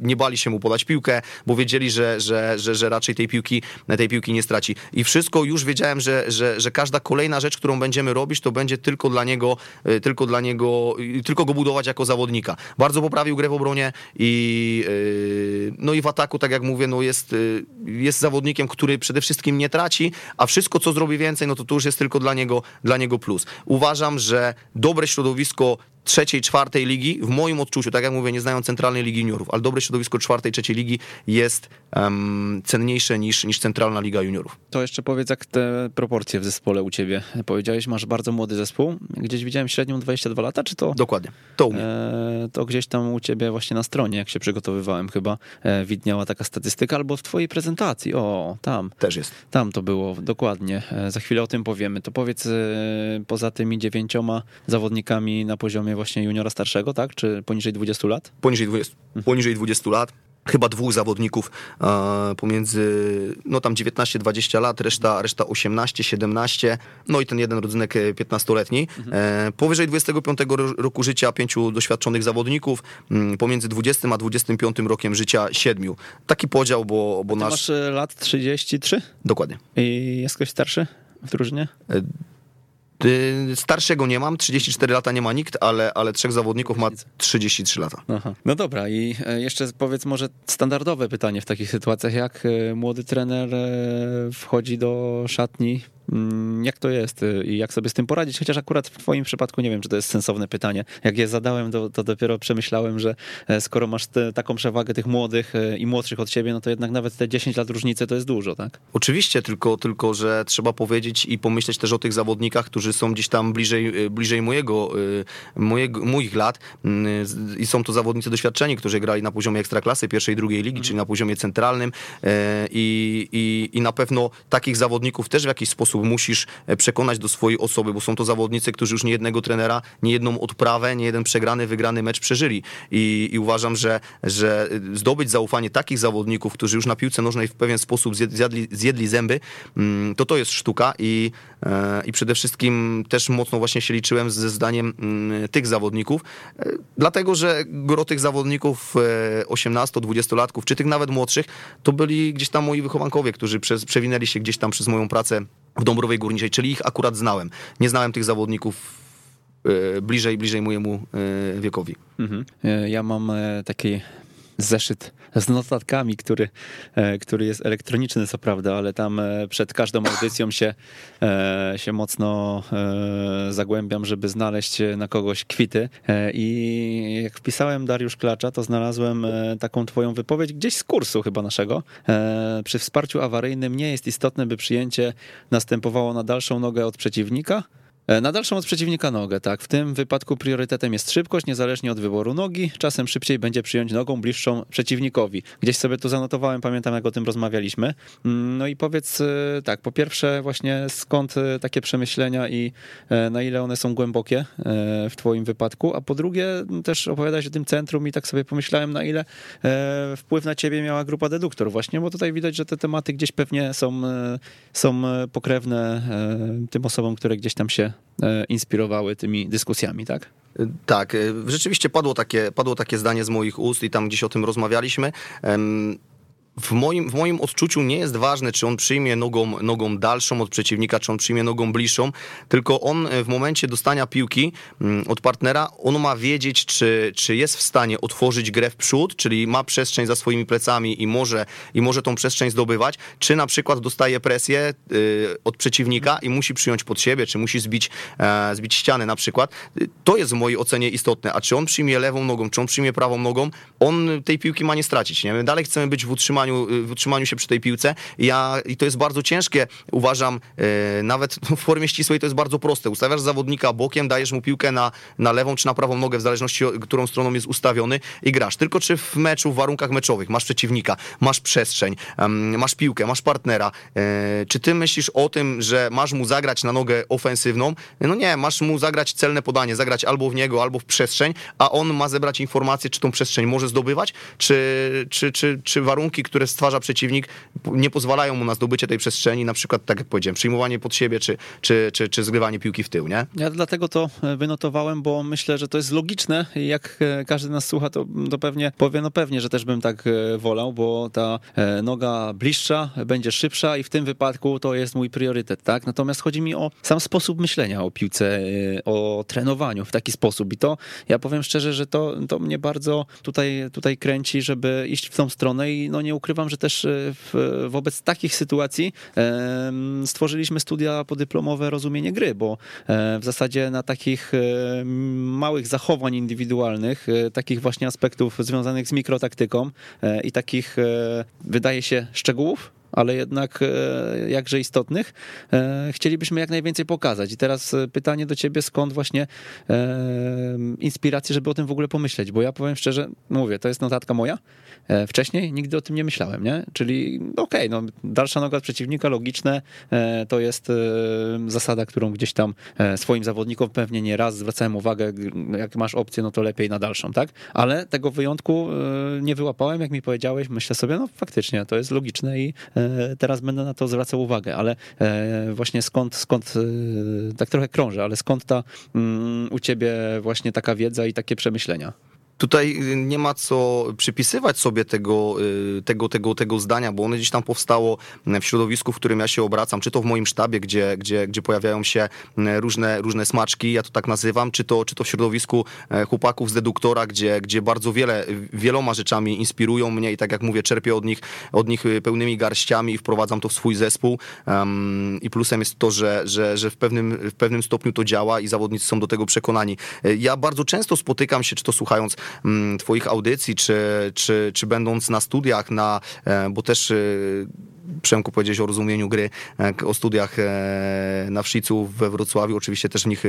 nie bali się mu podać piłkę, bo wiedzieli, że, że, że, że raczej tej piłki, tej piłki nie straci. I wszystko już wiedziałem, że, że, że każda kolejna rzecz, którą będziemy robić, to będzie tylko dla niego, tylko dla niego, tylko go budować jako zawodnika. Bardzo poprawił grę w obronie i yy, no i w ataku, tak jak mówię, no jest, yy, jest zawodnikiem, który przede wszystkim nie traci, a wszystko, co zrobi więcej, no to to już jest tylko dla niego, dla niego plus. Uważam, że dobre środowisko trzeciej, czwartej ligi, w moim odczuciu, tak jak mówię, nie znają centralnej ligi juniorów, ale dobre środowisko czwartej, trzeciej ligi jest um, cenniejsze niż, niż centralna liga juniorów. To jeszcze powiedz, jak te proporcje w zespole u ciebie. Powiedziałeś, masz bardzo młody zespół. Gdzieś widziałem średnią 22 lata, czy to? Dokładnie, to u mnie. E, to gdzieś tam u ciebie właśnie na stronie, jak się przygotowywałem chyba, e, widniała taka statystyka, albo w twojej prezentacji. O, tam. Też jest. Tam to było, dokładnie. E, za chwilę o tym powiemy. To powiedz, e, poza tymi dziewięcioma zawodnikami na poziomie właśnie juniora starszego, tak? Czy poniżej 20 lat? Poniżej 20, poniżej 20 lat chyba dwóch zawodników e, pomiędzy, no tam 19-20 lat, reszta, reszta 18-17, no i ten jeden rodzynek 15-letni. Mhm. E, powyżej 25 roku życia pięciu doświadczonych zawodników, m, pomiędzy 20 a 25 rokiem życia siedmiu. Taki podział, bo, bo nasz... masz e, lat 33? Dokładnie. I jest ktoś starszy w drużynie? E, starszego nie mam, 34 lata nie ma nikt, ale, ale trzech zawodników ma 33 lata. Aha. No dobra, i e, jeszcze powiedz może standardowe pytanie w takich sytuacjach, jak e, młody trener e, wchodzi do szatni jak to jest y, i jak sobie z tym poradzić? Chociaż akurat w twoim przypadku nie wiem, czy to jest sensowne pytanie. Jak je zadałem, to, to dopiero przemyślałem, że e, skoro masz te, taką przewagę tych młodych e, i młodszych od siebie, no to jednak nawet te 10 lat różnicy to jest dużo, tak? Oczywiście, tylko, tylko że trzeba powiedzieć i pomyśleć też o tych zawodnikach, którzy są gdzieś tam bliżej, e, bliżej mojego, mojego, moich lat mm, i są to zawodnicy doświadczeni, którzy grali na poziomie ekstraklasy pierwszej, drugiej ligi, czyli na poziomie centralnym i, i, i na pewno takich zawodników też w jakiś sposób musisz e, przekonać do swojej osoby, bo są to zawodnicy, którzy już nie jednego trenera, nie jedną odprawę, nie jeden przegrany, wygrany mecz przeżyli. I, i uważam, że, że zdobyć zaufanie takich zawodników, którzy już na piłce nożnej w pewien sposób zjadli, zjedli zęby, mm, to to jest sztuka i, e, i przede wszystkim też mocno właśnie się liczyłem ze zdaniem mm, tych zawodników, e, dlatego, że gro tych zawodników 18-20-latków, czy tych nawet młodszych, to byli gdzieś tam moi wychowankowie, którzy przez, przewinęli się gdzieś tam przez moją pracę w Dąbrowej Górniczej, czyli ich akurat znałem. Nie znałem tych zawodników e, bliżej, bliżej mojemu e, wiekowi. Mhm. E, ja mam taki zeszyt z notatkami, który, e, który jest elektroniczny, co prawda, ale tam e, przed każdą audycją się, e, się mocno zagłębiam, żeby znaleźć na kogoś kwity. I jak wpisałem Dariusz Klacza, to znalazłem taką twoją wypowiedź gdzieś z kursu chyba naszego. Przy wsparciu awaryjnym nie jest istotne, by przyjęcie następowało na dalszą nogę od przeciwnika, na dalszą od przeciwnika nogę, tak. W tym wypadku priorytetem jest szybkość, niezależnie od wyboru nogi. Czasem szybciej będzie przyjąć nogą bliższą przeciwnikowi. Gdzieś sobie to zanotowałem, pamiętam jak o tym rozmawialiśmy. Mm, no i powiedz e, tak, po pierwsze właśnie skąd e, takie przemyślenia i na ile one są głębokie w twoim wypadku, a po drugie też opowiadać o tym centrum i tak sobie pomyślałem na ile wpływ na ciebie miała grupa deduktor właśnie, bo tutaj widać, że te tematy gdzieś pewnie są, są pokrewne tym osobom, które gdzieś tam się E, inspirowały tymi dyskusjami, tak? Tak, e, rzeczywiście padło takie, padło takie zdanie z moich ust i tam gdzieś o tym rozmawialiśmy w moim, w moim odczuciu nie jest ważne, czy on przyjmie nogą, nogą dalszą od przeciwnika, czy on przyjmie nogą bliższą, tylko on e, w momencie dostania piłki mm, od partnera, on ma wiedzieć, czy, czy jest w stanie otworzyć grę w przód, czyli ma przestrzeń za swoimi plecami i może, i może tą przestrzeń zdobywać, czy na przykład dostaje presję y, od przeciwnika i musi przyjąć pod siebie, czy musi zbić, e, zbić ścianę na przykład. To jest w mojej ocenie istotne, a czy on przyjmie lewą nogą, czy on przyjmie prawą nogą, on tej piłki ma nie stracić. Nie? My dalej chcemy być w utrzymaniu utrzymaniu, w utrzymaniu się przy tej piłce. Ja, I to jest bardzo ciężkie, uważam, e, nawet *laughs* w formie ścisłej to jest bardzo proste. Ustawiasz zawodnika bokiem, dajesz mu piłkę na, na lewą czy na prawą nogę, w zależności którą stroną jest ustawiony i grasz. Tylko czy w meczu, w warunkach meczowych masz przeciwnika, masz przestrzeń, masz piłkę, masz partnera. E, czy ty myślisz o tym, że masz mu zagrać na nogę ofensywną? No nie, masz mu zagrać celne podanie, zagrać albo w niego, albo w przestrzeń, a on ma zebrać informację, czy tą przestrzeń może zdobywać, czy, czy, czy, czy warunki, które stwarza przeciwnik, nie pozwalają mu na zdobycie tej przestrzeni, na przykład, tak jak powiedziałem, przyjmowanie pod siebie, czy, czy, czy, czy zgrywanie piłki w tył, nie? Ja dlatego to e, wynotowałem, bo myślę, że to jest logiczne. Jak e, każdy nas słucha, to, to pewnie powie, no pewnie, że też bym tak e, wolał, bo ta noga bliższa będzie szybsza i w tym wypadku to jest mój priorytet, tak? Natomiast chodzi mi o sam sposób myślenia o piłce, o trenowaniu w taki sposób i to, ja powiem szczerze, że to, to mnie bardzo tutaj, tutaj kręci, żeby iść w tą stronę i no nie ukrywam, że też e, w, wobec takich sytuacji stworzyliśmy studia podyplomowe rozumienie gry, bo e, w zasadzie na takich e, małych zachowań indywidualnych, takich właśnie aspektów związanych z mikrotaktyką i takich, wydaje się, szczegółów, ale jednak jakże istotnych, chcielibyśmy jak najwięcej pokazać. I teraz pytanie do ciebie, skąd właśnie inspiracje, żeby o tym w ogóle pomyśleć? Bo ja powiem szczerze, mówię, to jest notatka moja. Wcześniej nigdy o tym nie myślałem, nie? Czyli okej, okay, no dalsza noga od przeciwnika, logiczne, to jest zasada, którą gdzieś tam swoim zawodnikom pewnie nie raz zwracałem uwagę, jak masz opcję, no to lepiej na dalszą, tak? Ale tego wyjątku nie wyłapałem, jak mi powiedziałeś, myślę sobie, no faktycznie, to jest logiczne i E, teraz będę na to zwracał uwagę, ale e, właśnie skąd, skąd e, tak trochę krążę, ale skąd ta mm, u ciebie właśnie taka wiedza i takie przemyślenia? Tutaj nie ma co przypisywać sobie tego, y, tego, tego, tego zdania, bo ono gdzieś tam powstało w środowisku, w którym ja się obracam, czy to w moim sztabie, gdzie, gdzie, gdzie pojawiają się różne, różne smaczki, ja to tak nazywam, czy to, czy to w środowisku e, chłopaków z deduktora, gdzie, gdzie bardzo wiele, wieloma rzeczami inspirują mnie i tak jak mówię, czerpię od nich, od nich y, pełnymi garściami i wprowadzam to w swój zespół. Um, I plusem jest to, że, że, że w, pewnym, w pewnym stopniu to działa i zawodnicy są do tego przekonani. E, ja bardzo często spotykam się, czy to słuchając Mm, twoich audycji, czy, czy, czy będąc na studiach, na, e, bo też e, Przemku powiedzieć o rozumieniu gry, o studiach na Wszicu we Wrocławiu, oczywiście też w nich,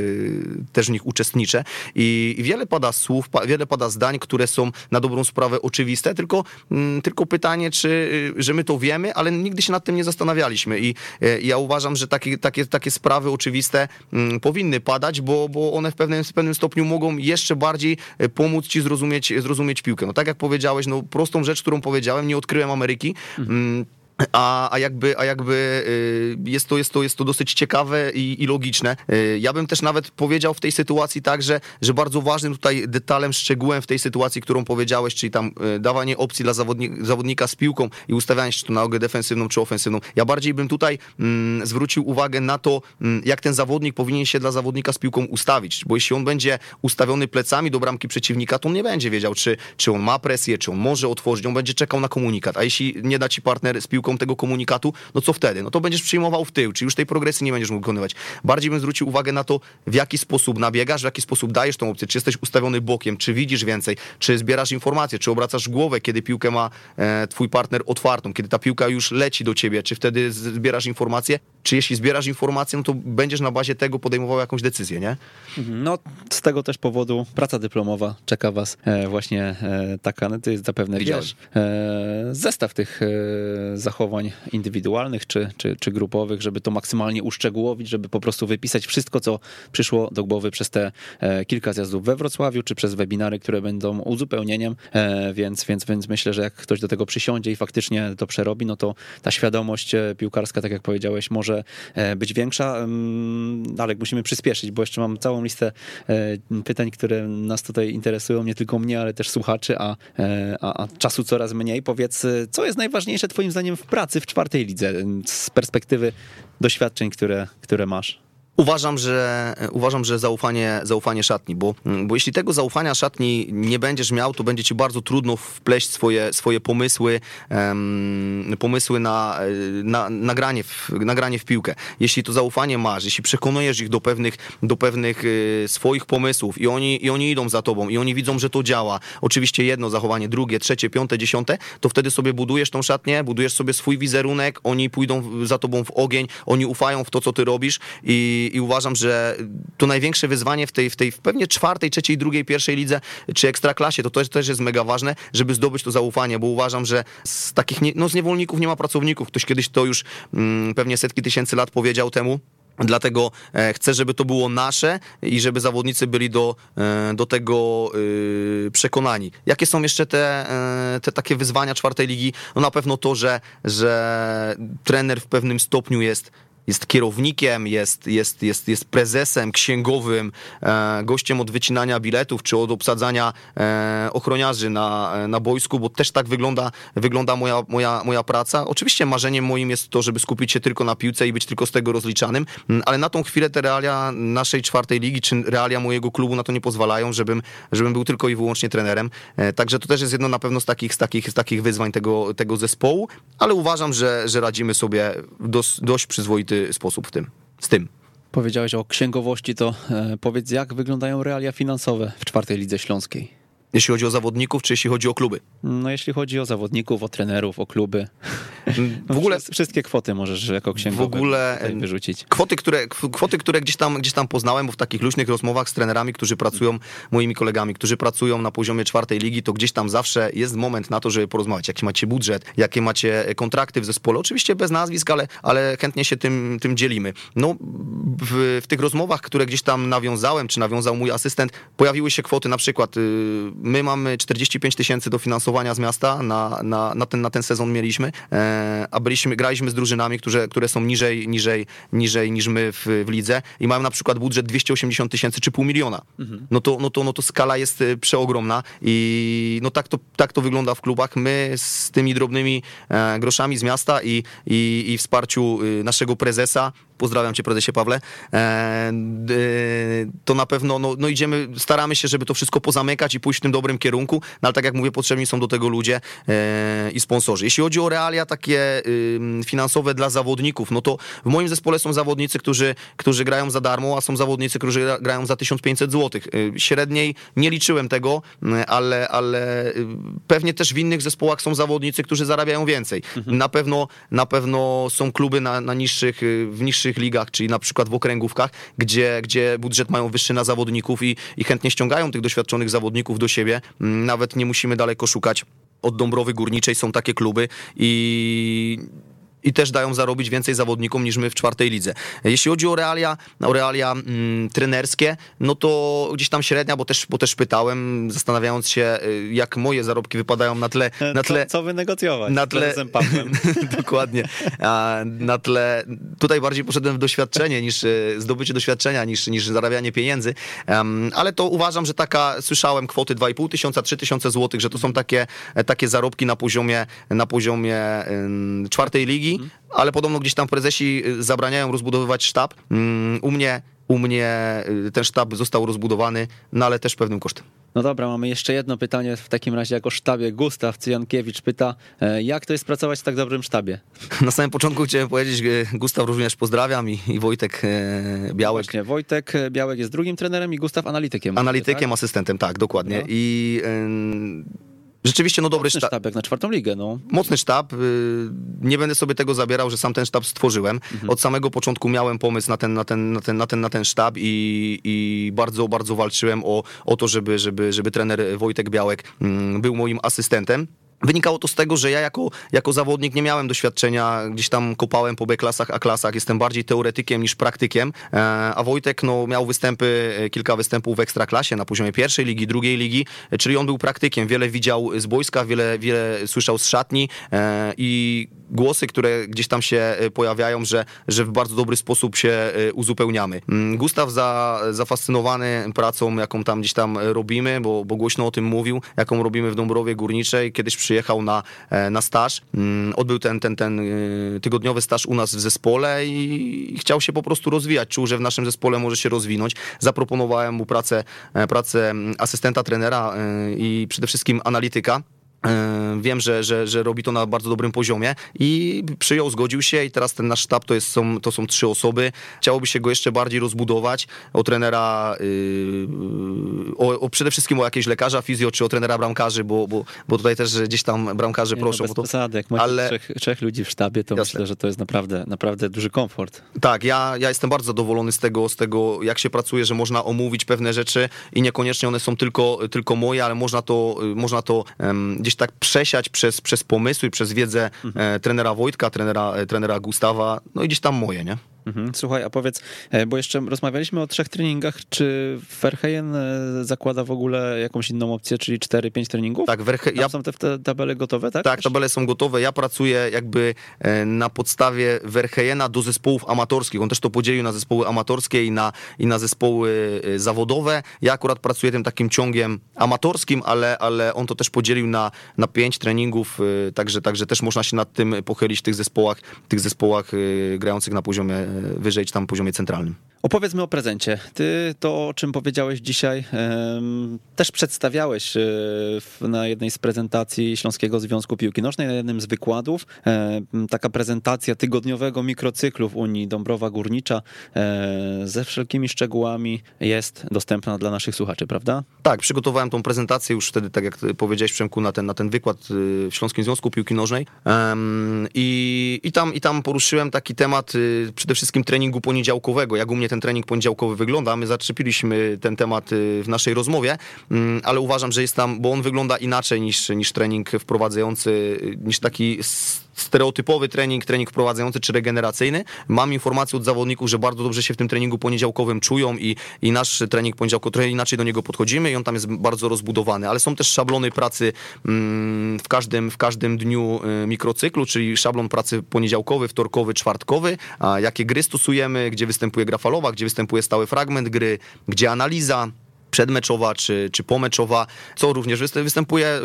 też w nich uczestniczę i wiele pada słów, wiele pada zdań, które są na dobrą sprawę oczywiste, tylko, mm, tylko pytanie, czy, że my to wiemy, ale nigdy się nad tym nie zastanawialiśmy i ja uważam, że takie, takie, takie sprawy oczywiste mm, powinny padać, bo, bo one w pewnym, w pewnym stopniu mogą jeszcze bardziej pomóc ci zrozumieć, zrozumieć piłkę. No tak jak powiedziałeś, no prostą rzecz, którą powiedziałem, nie odkryłem Ameryki. Mhm. A, a, jakby, a jakby y, jest to, jest, to, jest to dosyć ciekawe i, i logiczne. Y, ja bym też nawet powiedział w tej sytuacji tak, że, że bardzo ważnym tutaj detalem, szczegółem w tej sytuacji, którą powiedziałeś, czyli tam y, dawanie opcji dla zawodnika, z piłką i ustawianie się to na nogę defensywną czy ofensywną. Ja bardziej bym tutaj mm, zwrócił uwagę na to, mm, jak ten zawodnik powinien się dla zawodnika z piłką ustawić, bo jeśli on będzie ustawiony plecami do bramki przeciwnika, to on nie będzie wiedział, czy, czy on ma presję, czy on może otworzyć, on będzie czekał na komunikat, a jeśli nie da ci partner z piłką tego komunikatu, no co wtedy? No to będziesz przyjmował w tył, czyli już tej progresji nie będziesz mógł wykonywać. Bardziej bym zwrócił uwagę na to, w jaki sposób nabiegasz, w jaki sposób dajesz tą opcję, czy jesteś ustawiony bokiem, czy widzisz więcej, czy zbierasz informacje, czy obracasz głowę, kiedy piłkę ma e, twój partner otwartą, kiedy ta piłka już leci do ciebie, czy wtedy zbierasz informacje, czy jeśli zbierasz informacje, no to będziesz na bazie tego podejmował jakąś decyzję, nie? Mhm. No z tego też powodu praca dyplomowa czeka was e, właśnie e, taka, no ty zapewne Widziałem. wiesz, zestaw tych zachowań zachowań indywidualnych czy, czy, czy grupowych, żeby to maksymalnie uszczegółowić, żeby po prostu wypisać wszystko, co przyszło do głowy przez te e, kilka zjazdów we Wrocławiu, czy przez webinary, które będą uzupełnieniem, e, więc, więc, więc myślę, że jak ktoś do tego przysiądzie i faktycznie to przerobi, no to ta świadomość e, piłkarska, tak jak powiedziałeś, może być większa, ale musimy przyspieszyć, bo jeszcze mam całą listę pytań, które nas tutaj interesują, nie tylko mnie, ale też słuchaczy, a, a, a czasu coraz mniej. Powiedz, co jest najważniejsze twoim zdaniem w pracy w czwartej lidze z perspektywy doświadczeń, które, które masz? Uważam, że, uważam, że zaufanie, zaufanie szatni, bo, bo jeśli tego zaufania szatni nie będziesz miał, to będzie ci bardzo trudno wpleść swoje, swoje pomysły, um, pomysły na, na, na, granie w, na granie w piłkę. Jeśli to zaufanie masz, jeśli przekonujesz ich do pewnych, do pewnych y, swoich pomysłów i oni, i oni idą za tobą i oni widzą, że to działa, oczywiście jedno zachowanie, drugie, trzecie, piąte, dziesiąte, to wtedy sobie budujesz tą szatnię, budujesz sobie swój wizerunek, oni pójdą za tobą w ogień, oni ufają w to, co ty robisz i i uważam, że to największe wyzwanie w tej, w tej pewnie czwartej, trzeciej, drugiej, pierwszej lidze czy ekstraklasie, to też, też jest mega ważne, żeby zdobyć to zaufanie, bo uważam, że z takich, nie, no z niewolników nie ma pracowników. Ktoś kiedyś to już mm, pewnie setki tysięcy lat powiedział temu. Dlatego e, chcę, żeby to było nasze i żeby zawodnicy byli do, e, do tego e, przekonani. Jakie są jeszcze te, te takie wyzwania czwartej ligi? No na pewno to, że, że trener w pewnym stopniu jest jest kierownikiem, jest, jest, jest, jest prezesem, księgowym, e, gościem od wycinania biletów czy od obsadzania e, ochroniarzy na, na boisku, bo też tak wygląda, wygląda moja, moja, moja praca. Oczywiście marzeniem moim jest to, żeby skupić się tylko na piłce i być tylko z tego rozliczanym, ale na tą chwilę te realia naszej czwartej ligi, czy realia mojego klubu na to nie pozwalają, żebym, żebym był tylko i wyłącznie trenerem. E, także to też jest jedno na pewno z takich, z takich, z takich wyzwań tego, tego zespołu, ale uważam, że, że radzimy sobie dos, dość sposób w tym, z tym. Powiedziałeś o księgowości, to e, powiedz, jak wyglądają realia finansowe w czwartej lidze śląskiej? Jeśli chodzi o zawodników, czy jeśli chodzi o kluby? No jeśli chodzi o zawodników, o trenerów, o kluby. W ogóle wszystkie kwoty możesz jako księgowy w ogóle wyrzucić. Kwoty które, kwoty, które gdzieś tam, gdzieś tam poznałem, bo w takich luźnych rozmowach z trenerami, którzy pracują, moimi kolegami, którzy pracują na poziomie czwartej ligi, to gdzieś tam zawsze jest moment na to, żeby porozmawiać, jaki macie budżet, jakie macie kontrakty w zespole. Oczywiście bez nazwisk, ale, ale chętnie się tym, tym dzielimy. No, w, w tych rozmowach, które gdzieś tam nawiązałem, czy nawiązał mój asystent, pojawiły się kwoty na przykład y, My mamy 45 tysięcy dofinansowania z miasta, na, na, na, ten, na ten sezon mieliśmy, e, a byliśmy, graliśmy z drużynami, które, które są niżej, niżej, niżej niż my w, w lidze i mają na przykład budżet 280 tysięcy czy pół miliona. Mhm. No, to, no, to, no to skala jest e, przeogromna i no tak to, tak to wygląda w klubach. My z tymi drobnymi e, groszami z miasta i, i, i wsparciu naszego prezesa pozdrawiam cię prezesie Pawle, e, to na pewno no, no idziemy, staramy się, żeby to wszystko pozamykać i pójść w tym dobrym kierunku, no ale tak jak mówię, potrzebni są do tego ludzie i sponsorzy. Jeśli chodzi o realia takie finansowe dla zawodników, no to w moim zespole są zawodnicy, którzy, którzy grają za darmo, a są zawodnicy, którzy grają za 1500 zł. Średniej nie liczyłem tego, ale, ale pewnie też w innych zespołach są zawodnicy, którzy zarabiają więcej. Mhm. Na pewno na pewno są kluby na, na niższych, w niższych ligach, czyli na przykład w okręgówkach, gdzie, gdzie budżet mają wyższy na zawodników i, i chętnie ściągają tych doświadczonych zawodników do siebie. Nawet nie musimy daleko szukać od Dąbrowy Górniczej są takie kluby i i też dają zarobić więcej zawodnikom niż my w czwartej lidze. Jeśli chodzi o realia, o realia mm, trenerskie, no to gdzieś tam średnia, bo też, bo też pytałem, zastanawiając się, y, jak moje zarobki wypadają na tle... *laughs* Na tle co, co wynegocjować na tle, Dokładnie. Na tle... Tutaj bardziej poszedłem w doświadczenie, niż y, zdobycie doświadczenia, niż, niż zarabianie pieniędzy, um, ale to uważam, że taka, słyszałem kwoty 2,5 tysiąca, 3 tysiące złotych, że to są takie, takie zarobki na poziomie, na poziomie um, czwartej ligi, Mhm. ale podobno gdzieś tam prezesi y, zabraniają rozbudowywać sztab. Mm, u mnie, u mnie y, ten sztab został rozbudowany, no ale też pewnym kosztem. No dobra, mamy jeszcze jedno pytanie w takim razie jako sztabie. Gustaw Cyjankiewicz pyta, e, jak to jest pracować w tak dobrym sztabie? *laughs* Na samym początku chciałem powiedzieć, Gustaw również pozdrawiam i, i Wojtek e, Białek. Właśnie, Wojtek Białek jest drugim trenerem i Gustaw analitykiem. Analitykiem, tak? asystentem, tak, dokładnie. No. I... Rzeczywiście, no dobry Mocny sztab. jak na czwartą ligę, no. Mocny sztab. Y, nie będę sobie tego zabierał, że sam ten sztab stworzyłem. Mhm. Od samego początku miałem pomysł na ten, na ten, na ten, na ten, na ten sztab i, i bardzo, bardzo walczyłem o, o to, żeby, żeby, żeby trener Wojtek Białek mm, był moim asystentem. Wynikało to z tego, że ja jako, jako zawodnik nie miałem doświadczenia, gdzieś tam kopałem po B-klasach, A-klasach, jestem bardziej teoretykiem niż praktykiem, e, a Wojtek no, miał występy, e, kilka występów w ekstraklasie na poziomie pierwszej ligi, drugiej ligi, e, czyli on był praktykiem, wiele widział z boiska, wiele, wiele słyszał z szatni i głosy, które gdzieś tam się pojawiają, że, że w bardzo dobry sposób się uzupełniamy. Mm, Gustaw za, zafascynowany pracą, jaką tam gdzieś tam robimy, bo, bo głośno o tym mówił, jaką robimy w Dąbrowie Górniczej, kiedyś przy przyjechał na, e, na staż, mm, odbył ten, ten, ten e, tygodniowy staż u nas w zespole i chciał się po prostu rozwijać. Czuł, że w naszym zespole może się rozwinąć. Zaproponowałem mu pracę, e, pracę asystenta trenera i przede wszystkim analityka. E, wiem, że, że, że robi to na bardzo dobrym poziomie i przyjął, zgodził się i teraz ten nasz sztab to, jest, są, to są trzy osoby. Chciałoby się go jeszcze bardziej rozbudować. O trenera, yy, o, o, przede wszystkim o jakiegoś lekarza fizjo, czy o trenera bramkarzy, bo, bo, bo tutaj też gdzieś tam bramkarze Nie, proszą. No bez to, przesady, jak macie ale... trzech, trzech ludzi w sztabie, to Jasne. myślę, że to jest naprawdę, naprawdę duży komfort. Tak, ja, ja jestem bardzo zadowolony z tego, z tego, jak się pracuje, że można omówić pewne rzeczy i niekoniecznie one są tylko, tylko moje, ale można to, można to um, gdzieś tak przesiać przez, przez pomysły, przez wiedzę mhm. trenera Wojtka, trenera, e, trenera Gustawa, no i gdzieś tam moje, nie? Mhm. Słuchaj, a powiedz, e, bo jeszcze rozmawialiśmy o trzech treningach, czy Verheyen e, zakłada w ogóle jakąś inną opcję, czyli 4-5 treningów? Tak, Verhe... ja... są te, tabele gotowe, tak? Tak, tabele są gotowe. Ja pracuję jakby e, na podstawie Verheyena do zespołów amatorskich. On też to podzielił na zespoły amatorskie i na, i na zespoły zawodowe. Ja akurat pracuję tym takim ciągiem amatorskim, ale, ale on to też podzielił na, na pięć treningów, także, także też można się nad tym pochylić w tych zespołach, tych zespołach grających na poziomie wyżej, czy tam poziomie centralnym. Opowiedzmy o prezencie. Ty to, o czym powiedziałeś dzisiaj, też przedstawiałeś e, na jednej z prezentacji Śląskiego Związku Piłki Nożnej, na jednym z wykładów. Taka prezentacja tygodniowego mikrocyklu w Unii Dąbrowa Górnicza e, ze wszelkimi szczegółami jest dostępna dla naszych słuchaczy, prawda? Tak, przygotowałem tą prezentację już wtedy, tak jak powiedziałeś Przemku, na ten, na ten wykład y, w Śląskim Związku Piłki Nożnej i, i, tam, i tam poruszyłem taki temat y, przede wszystkim treningu poniedziałkowego, jak u mnie ten trening poniedziałkowy wygląda. My zaczepiliśmy ten temat y, w naszej rozmowie, mm, ale uważam, że jest tam, bo on wygląda inaczej niż, niż trening wprowadzający, y, niż taki stereotypowy trening, trening wprowadzający czy regeneracyjny. Mam informację od zawodników, że bardzo dobrze się w tym treningu poniedziałkowym czują i, i nasz trening poniedziałkowy, trochę inaczej do niego podchodzimy i on tam jest bardzo rozbudowany, ale są też szablony pracy mm, w każdym, w każdym dniu y, mikrocyklu, czyli szablon pracy poniedziałkowy, wtorkowy, czwartkowy, jakie gry stosujemy, gdzie występuje gra falowa, gdzie występuje stały fragment gry, gdzie analiza, przedmeczowa czy, czy pomeczowa, co również występuje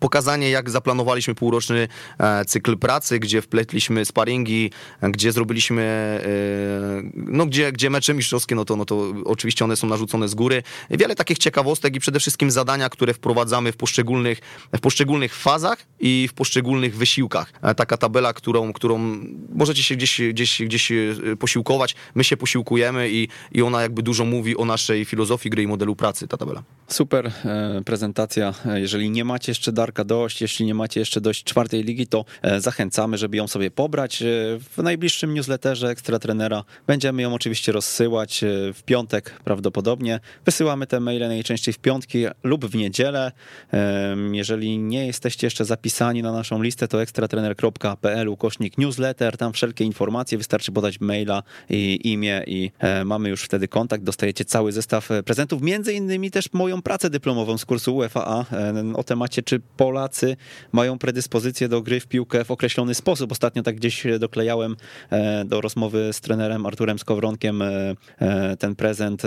pokazanie, jak zaplanowaliśmy półroczny e, cykl pracy, gdzie wpletliśmy sparingi, gdzie zrobiliśmy, e, no gdzie, gdzie mecze mistrzowskie, no to, no to oczywiście one są narzucone z góry. Wiele takich ciekawostek i przede wszystkim zadania, które wprowadzamy w poszczególnych, w poszczególnych fazach i w poszczególnych wysiłkach. E, taka tabela, którą, którą możecie się gdzieś, gdzieś, gdzieś posiłkować, my się posiłkujemy i, i ona jakby dużo mówi o naszej filozofii gry i modelu pracy ta tabela. Super e, prezentacja. E, jeżeli nie macie jeszcze Darka dość, jeśli nie macie jeszcze dość czwartej ligi, to e, zachęcamy, żeby ją sobie pobrać. W najbliższym newsletterze Ekstra Trenera będziemy ją oczywiście rozsyłać w piątek prawdopodobnie. Wysyłamy te maile najczęściej w piątki lub w niedzielę. Jeżeli nie jesteście jeszcze zapisani na naszą listę, to ekstratrener.pl ukośnik newsletter. Tam wszelkie informacje, wystarczy podać maila i imię i mamy już wtedy kontakt. Dostajecie cały zestaw prezentów, między innymi też moją pracę dyplomową z kursu UFAA e, o temacie, czy Polacy mają predyspozycję do gry w piłkę w określony sposób. Ostatnio tak gdzieś doklejałem e, do rozmowy z trenerem Arturem Skowronkiem e, ten prezent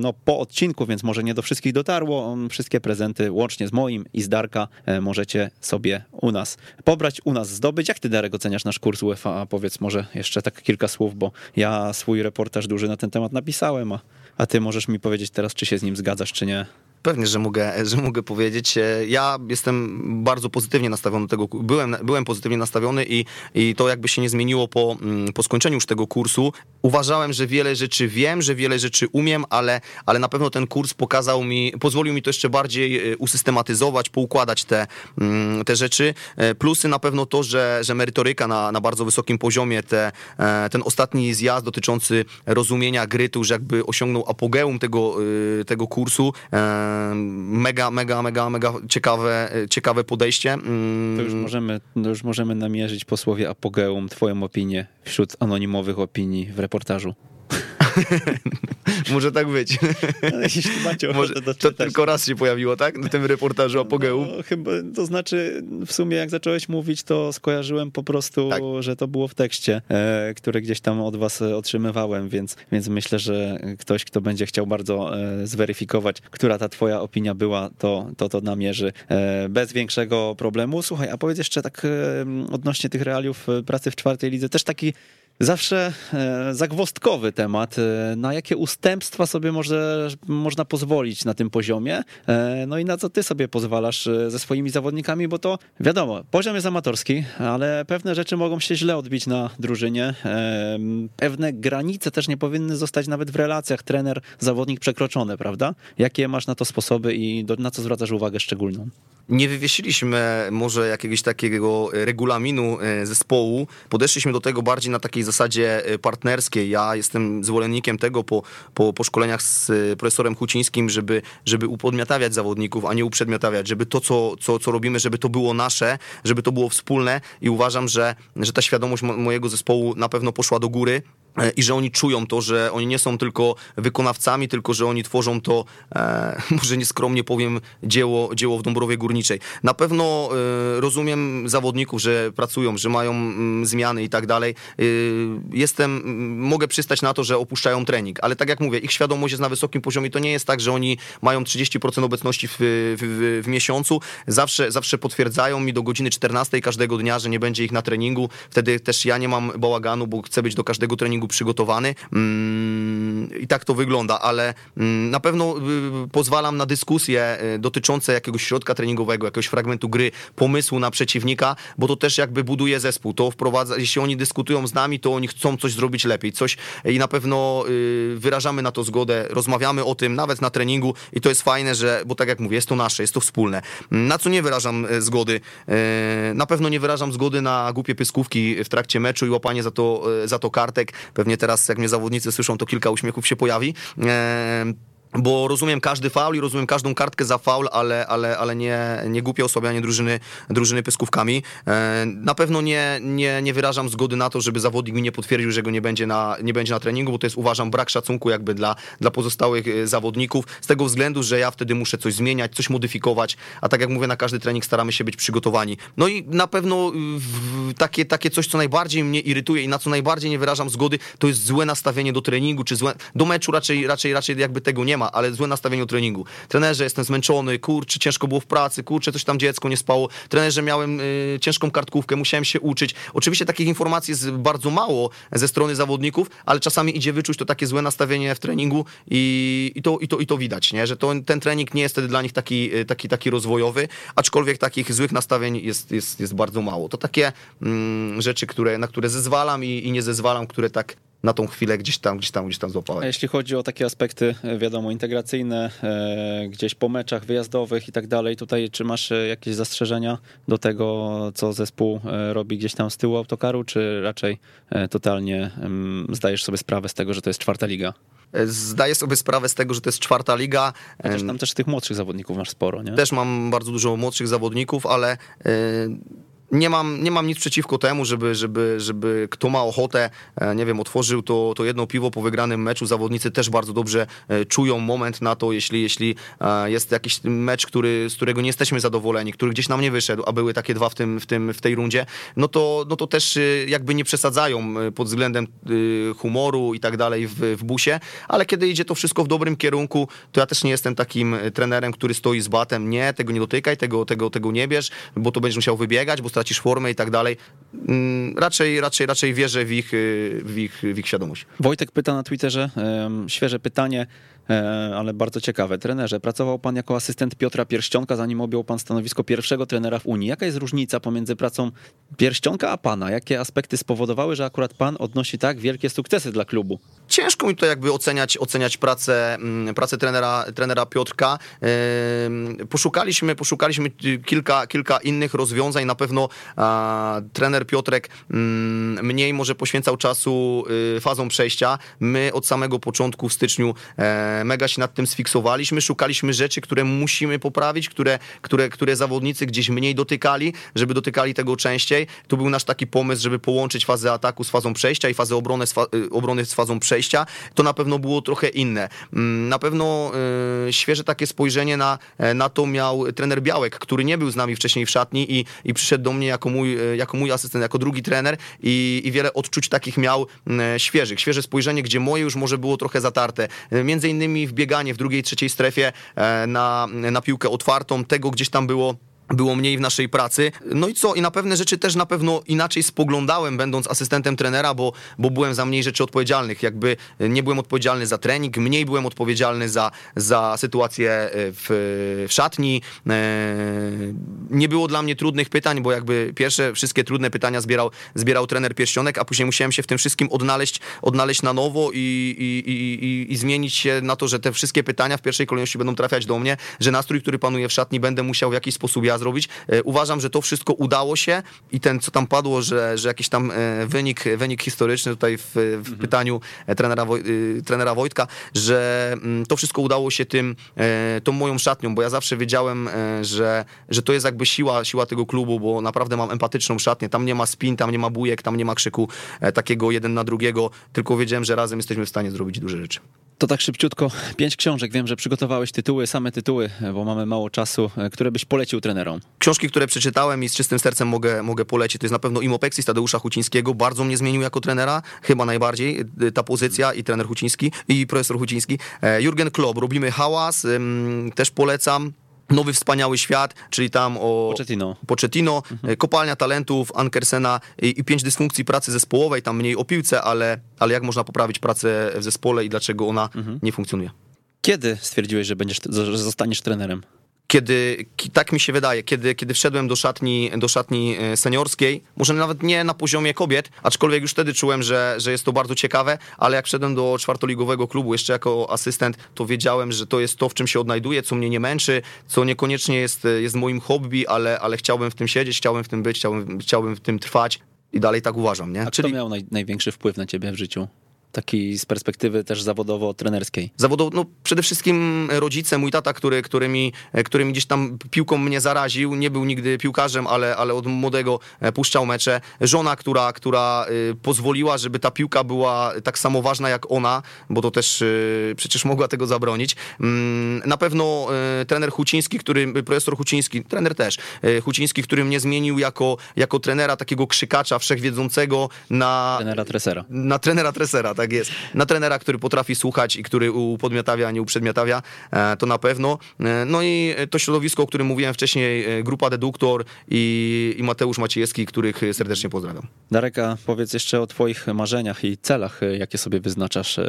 no, po odcinku, więc może nie do wszystkich dotarło. Wszystkie prezenty łącznie z moim i z Darka możecie sobie u nas pobrać, u nas zdobyć. Jak ty, Darek, oceniasz nasz kurs UFAA? Powiedz może jeszcze tak kilka słów, bo ja swój reportaż duży na ten temat napisałem, a a ty możesz mi powiedzieć teraz, czy się z nim zgadzasz, czy nie. Pewnie, że mogę, *laughs* że mogę powiedzieć. E, ja jestem bardzo pozytywnie nastawiony do tego, byłem, byłem pozytywnie nastawiony i, i to jakby się nie zmieniło po, mm, po skończeniu już tego kursu. Uważałem, że wiele rzeczy wiem, że wiele rzeczy umiem, ale, ale na pewno ten kurs pokazał mi, pozwolił mi to jeszcze bardziej e, usystematyzować, poukładać te, mm, te rzeczy. E, plusy na pewno to, że, że merytoryka na, na bardzo wysokim poziomie, te, ten ostatni zjazd dotyczący rozumienia gry, to już jakby osiągnął apogeum tego, tego kursu mega, mega, mega, mega ciekawe, ciekawe podejście. To już możemy, to już możemy namierzyć po słowie apogeum twoją opinię wśród anonimowych opinii w reportażu. *laughs* Może tak być. No, jeśli macie Może, to tylko raz się pojawiło, tak? Na tym reportażu Apogeum. No, chyba, to znaczy, w sumie jak zacząłeś mówić, to skojarzyłem po prostu, tak. że to było w tekście, e, które gdzieś tam od was otrzymywałem, więc, więc myślę, że ktoś, kto będzie chciał bardzo e, zweryfikować, która ta twoja opinia była, to to, to namierzy e, bez większego problemu. Słuchaj, a powiedz jeszcze tak odnośnie tych realiów pracy w czwartej lidze, też taki Zawsze e, zagwostkowy temat. E, na jakie ustępstwa sobie może, można pozwolić na tym poziomie? E, no i na co ty sobie pozwalasz ze swoimi zawodnikami, bo to wiadomo, poziom jest amatorski, ale pewne rzeczy mogą się źle odbić na drużynie. Pewne granice też nie powinny zostać nawet w relacjach trener-zawodnik przekroczone, prawda? Jakie masz na to sposoby i na co zwracasz uwagę szczególną? Nie wywiesiliśmy może jakiegoś takiego regulaminu zespołu. Podeszliśmy do tego bardziej na takiej zasadzie e, partnerskiej. Ja jestem zwolennikiem tego po, po, po szkoleniach z e, profesorem Hucińskim, żeby, żeby upodmiotawiać zawodników, a nie uprzedmiotawiać, żeby to, co, co, co robimy, żeby to było nasze, żeby to było wspólne i uważam, że, że ta świadomość mojego zespołu na pewno poszła do góry. E, i że oni czują to, że oni nie są tylko wykonawcami, tylko że oni tworzą to, e, *laughs* może nieskromnie powiem, dzieło, dzieło w Dąbrowie Górniczej. Na pewno e, rozumiem zawodników, że pracują, że mają m, mm, zmiany i tak dalej. E, jestem, mogę przystać na to, że opuszczają trening, ale tak jak mówię, ich świadomość jest na wysokim poziomie. To nie jest tak, że oni mają 30% obecności w, w, w, miesiącu. Zawsze, zawsze potwierdzają mi do godziny 14 każdego dnia, że nie będzie ich na treningu. Wtedy też ja nie mam bałaganu, bo chcę być do każdego treningu treningu przygotowany mm, i tak to wygląda, ale mm, na pewno y, pozwalam na dyskusje y, dotyczące jakiegoś środka treningowego, jakiegoś fragmentu gry, pomysłu na przeciwnika, bo to też jakby buduje zespół. To wprowadza, jeśli oni dyskutują z nami, to oni chcą coś zrobić lepiej, coś i na pewno y, wyrażamy na to zgodę, rozmawiamy o tym nawet na treningu i to jest fajne, że, bo tak jak mówię, jest to nasze, jest to wspólne. Na co nie wyrażam zgody? Na pewno nie wyrażam zgody na głupie pyskówki w trakcie meczu i łapanie za to, za to kartek. Pewnie teraz, jak mnie zawodnicy słyszą, to kilka uśmiechów się pojawi. Bo rozumiem każdy faul i rozumiem każdą kartkę za faul, ale, ale, ale nie, nie głupie osłabianie drużyny, drużyny pyskówkami. E, na pewno nie, nie, nie wyrażam zgody na to, żeby zawodnik mi nie potwierdził, że go nie będzie na, nie będzie na treningu, bo to jest uważam brak szacunku jakby dla, dla pozostałych e, zawodników, z tego względu, że ja wtedy muszę coś zmieniać, coś modyfikować, a tak jak mówię, na każdy trening staramy się być przygotowani. No i na pewno takie, takie coś, co najbardziej mnie irytuje i na co najbardziej nie wyrażam zgody, to jest złe nastawienie do treningu, czy złe, do meczu raczej, raczej, raczej jakby tego nie ma, ale złe nastawienie o treningu. Trenerze, jestem zmęczony, kurczę, ciężko było w pracy, kurczę, coś tam dziecko nie spało. Trenerze, miałem y, ciężką kartkówkę, musiałem się uczyć. Oczywiście takich informacji jest bardzo mało ze strony zawodników, ale czasami idzie wyczuć to takie złe nastawienie w treningu i, i, to, i, to, i to widać, nie? że to, ten trening nie jest wtedy dla nich taki, y, taki, taki rozwojowy, aczkolwiek takich złych nastawień jest, jest, jest bardzo mało. To takie mm, rzeczy, które, na które zezwalam i, i nie zezwalam, które tak na tą chwilę gdzieś tam, gdzieś tam, gdzieś tam A złapałem. jeśli chodzi o takie aspekty, e, wiadomo, integracyjne, e, gdzieś po meczach wyjazdowych i tak dalej, tutaj czy masz e, jakieś zastrzeżenia do tego, co zespół e, robi gdzieś tam z tyłu autokaru, czy raczej totalnie zdajesz sobie sprawę z tego, że to jest czwarta liga? Zdaję sobie sprawę z tego, że to jest czwarta liga. Chociaż tam też tych młodszych zawodników masz sporo, nie? Też mam bardzo dużo młodszych zawodników, ale e, nie mam, nie mam nic przeciwko temu, żeby, żeby, żeby kto ma ochotę, e, nie wiem, otworzył to, to jedno piwo po wygranym meczu. Zawodnicy też bardzo dobrze e, czują moment na to, jeśli, jeśli e, jest jakiś mecz, który, z którego nie jesteśmy zadowoleni, który gdzieś nam nie wyszedł, a były takie dwa w, tym, w, tym, w tej rundzie, no to, no to też jakby nie przesadzają pod względem humoru i tak dalej w, w busie, ale kiedy idzie to wszystko w dobrym kierunku, to ja też nie jestem takim trenerem, który stoi z batem, nie, tego nie dotykaj, tego, tego, tego nie bierz, bo to będziesz musiał wybiegać, bo stracisz formę i tak dalej. Mm, Raczej, raczej, raczej wierzę w ich, y, w ich, w ich świadomość. Wojtek pyta na Twitterze, świeże pytanie, ale bardzo ciekawe. Trenerze, pracował pan jako asystent Piotra Pierścionka, zanim objął pan stanowisko pierwszego trenera w Unii. Jaka jest różnica pomiędzy pracą Pierścionka a pana? Jakie aspekty spowodowały, że akurat pan odnosi tak wielkie sukcesy dla klubu? Ciężko mi to jakby oceniać, oceniać pracę, mm, pracę trenera, trenera Piotrka. Poszukaliśmy, poszukaliśmy kilka, kilka innych rozwiązań. Na pewno a, trener Piotrek mm, mniej może poświęcał czasu y, fazą przejścia. My od samego początku w styczniu e, mega się nad tym sfiksowaliśmy. Szukaliśmy rzeczy, które musimy poprawić, które, które, które zawodnicy gdzieś mniej dotykali, żeby dotykali tego częściej. Tu był nasz taki pomysł, żeby połączyć fazę ataku z fazą przejścia i fazę obrony z, fa- y, obrony z fazą przejścia. To na pewno było trochę inne. Mm, Na pewno y, świeże takie spojrzenie na, na to miał trener Białek, który nie był z nami wcześniej w szatni i, i przyszedł do mnie jako mój, e, jako mój asystent, jako drugi trener i, i wiele odczuć takich miał mm, świeżych. Świeże spojrzenie, gdzie moje już może było trochę zatarte. E, Między innymi w bieganie w drugiej, trzeciej strefie e, na, na piłkę otwartą. Tego gdzieś tam było było mniej w naszej pracy. No i co? I na pewne rzeczy też na pewno inaczej spoglądałem, będąc asystentem trenera, bo, bo byłem za mniej rzeczy odpowiedzialnych. Jakby nie byłem odpowiedzialny za trening, mniej byłem odpowiedzialny za, za sytuację e, w, w szatni. E, Nie było dla mnie trudnych pytań, bo jakby pierwsze wszystkie trudne pytania zbierał, zbierał trener Pierścionek, a później musiałem się w tym wszystkim odnaleźć, odnaleźć na nowo i, i, i, i zmienić się na to, że te wszystkie pytania w pierwszej kolejności będą trafiać do mnie, że nastrój, który panuje w szatni, będę musiał w jakiś sposób ja zrobić. E, Uważam, że to wszystko udało się i ten, co tam padło, że, że jakiś tam e, wynik, wynik historyczny tutaj w, w pytaniu e, trenera, trenera Wojtka, że mm, to wszystko udało się tym, tą moją szatnią, bo ja zawsze wiedziałem, że, że to jest jakby siła, siła tego klubu, bo naprawdę mam empatyczną szatnię. Tam nie ma spin, tam nie ma bujek, tam nie ma krzyku takiego jeden na drugiego, tylko wiedziałem, że razem jesteśmy w stanie zrobić duże rzeczy. To tak szybciutko, pięć książek. Wiem, że przygotowałeś tytuły, same tytuły, bo mamy mało czasu, które byś polecił trenerom. Książki, które przeczytałem i z czystym sercem mogę, mogę polecić, to jest na pewno Imopexis Tadeusza Hucińskiego. Bardzo mnie zmienił jako trenera, chyba najbardziej y, ta pozycja i trener Huciński i profesor Huciński. E, Jurgen Klopp, Robimy Hałas, też polecam. Nowy Wspaniały Świat, czyli tam o... Pochettino. Pochettino, e, Kopalnia Talentów, Ankersena i, i pięć dysfunkcji pracy zespołowej, tam mniej o piłce, ale, ale jak można poprawić pracę w zespole i dlaczego ona nie funkcjonuje. Kiedy stwierdziłeś, że będziesz, że zostaniesz trenerem? Kiedy, ki- tak mi się wydaje, kiedy, kiedy wszedłem do szatni, do szatni e, seniorskiej, może nawet nie na poziomie kobiet, aczkolwiek już wtedy czułem, że, że jest to bardzo ciekawe, ale jak wszedłem do czwartoligowego klubu jeszcze jako asystent, to wiedziałem, że to jest to, w czym się odnajduję, co mnie nie męczy, co niekoniecznie jest, e, jest moim hobby, ale, ale chciałbym w tym siedzieć, chciałbym w tym być, chciałbym, chciałbym w tym trwać i dalej tak uważam, nie? A kto miał naj, największy wpływ na ciebie w życiu? Taki z perspektywy też zawodowo-trenerskiej. Zawodowo, no przede wszystkim rodzice, mój tata, który, który, mi, który mi gdzieś tam piłką mnie zaraził, nie był nigdy piłkarzem, ale, ale od młodego e, puszczał mecze. Żona, która, która y, pozwoliła, żeby ta piłka była tak samo ważna jak ona, bo to też y, przecież mogła tego zabronić. Mm, Na pewno y, trener Huciński, który, profesor Huciński, trener też, Huciński, który mnie zmienił jako, jako trenera, takiego krzykacza, wszechwiedzącego na, Trenera Tresera. na trenera Tresera, tak tak jest. Na trenera, który potrafi słuchać i który upodmiotawia, a nie uprzedmiotawia, e, to na pewno. E, no i to środowisko, o którym mówiłem wcześniej, e, grupa Deduktor i, i Mateusz Maciejewski, których serdecznie pozdrawiam. Dareka, powiedz jeszcze o twoich marzeniach i celach, jakie sobie wyznaczasz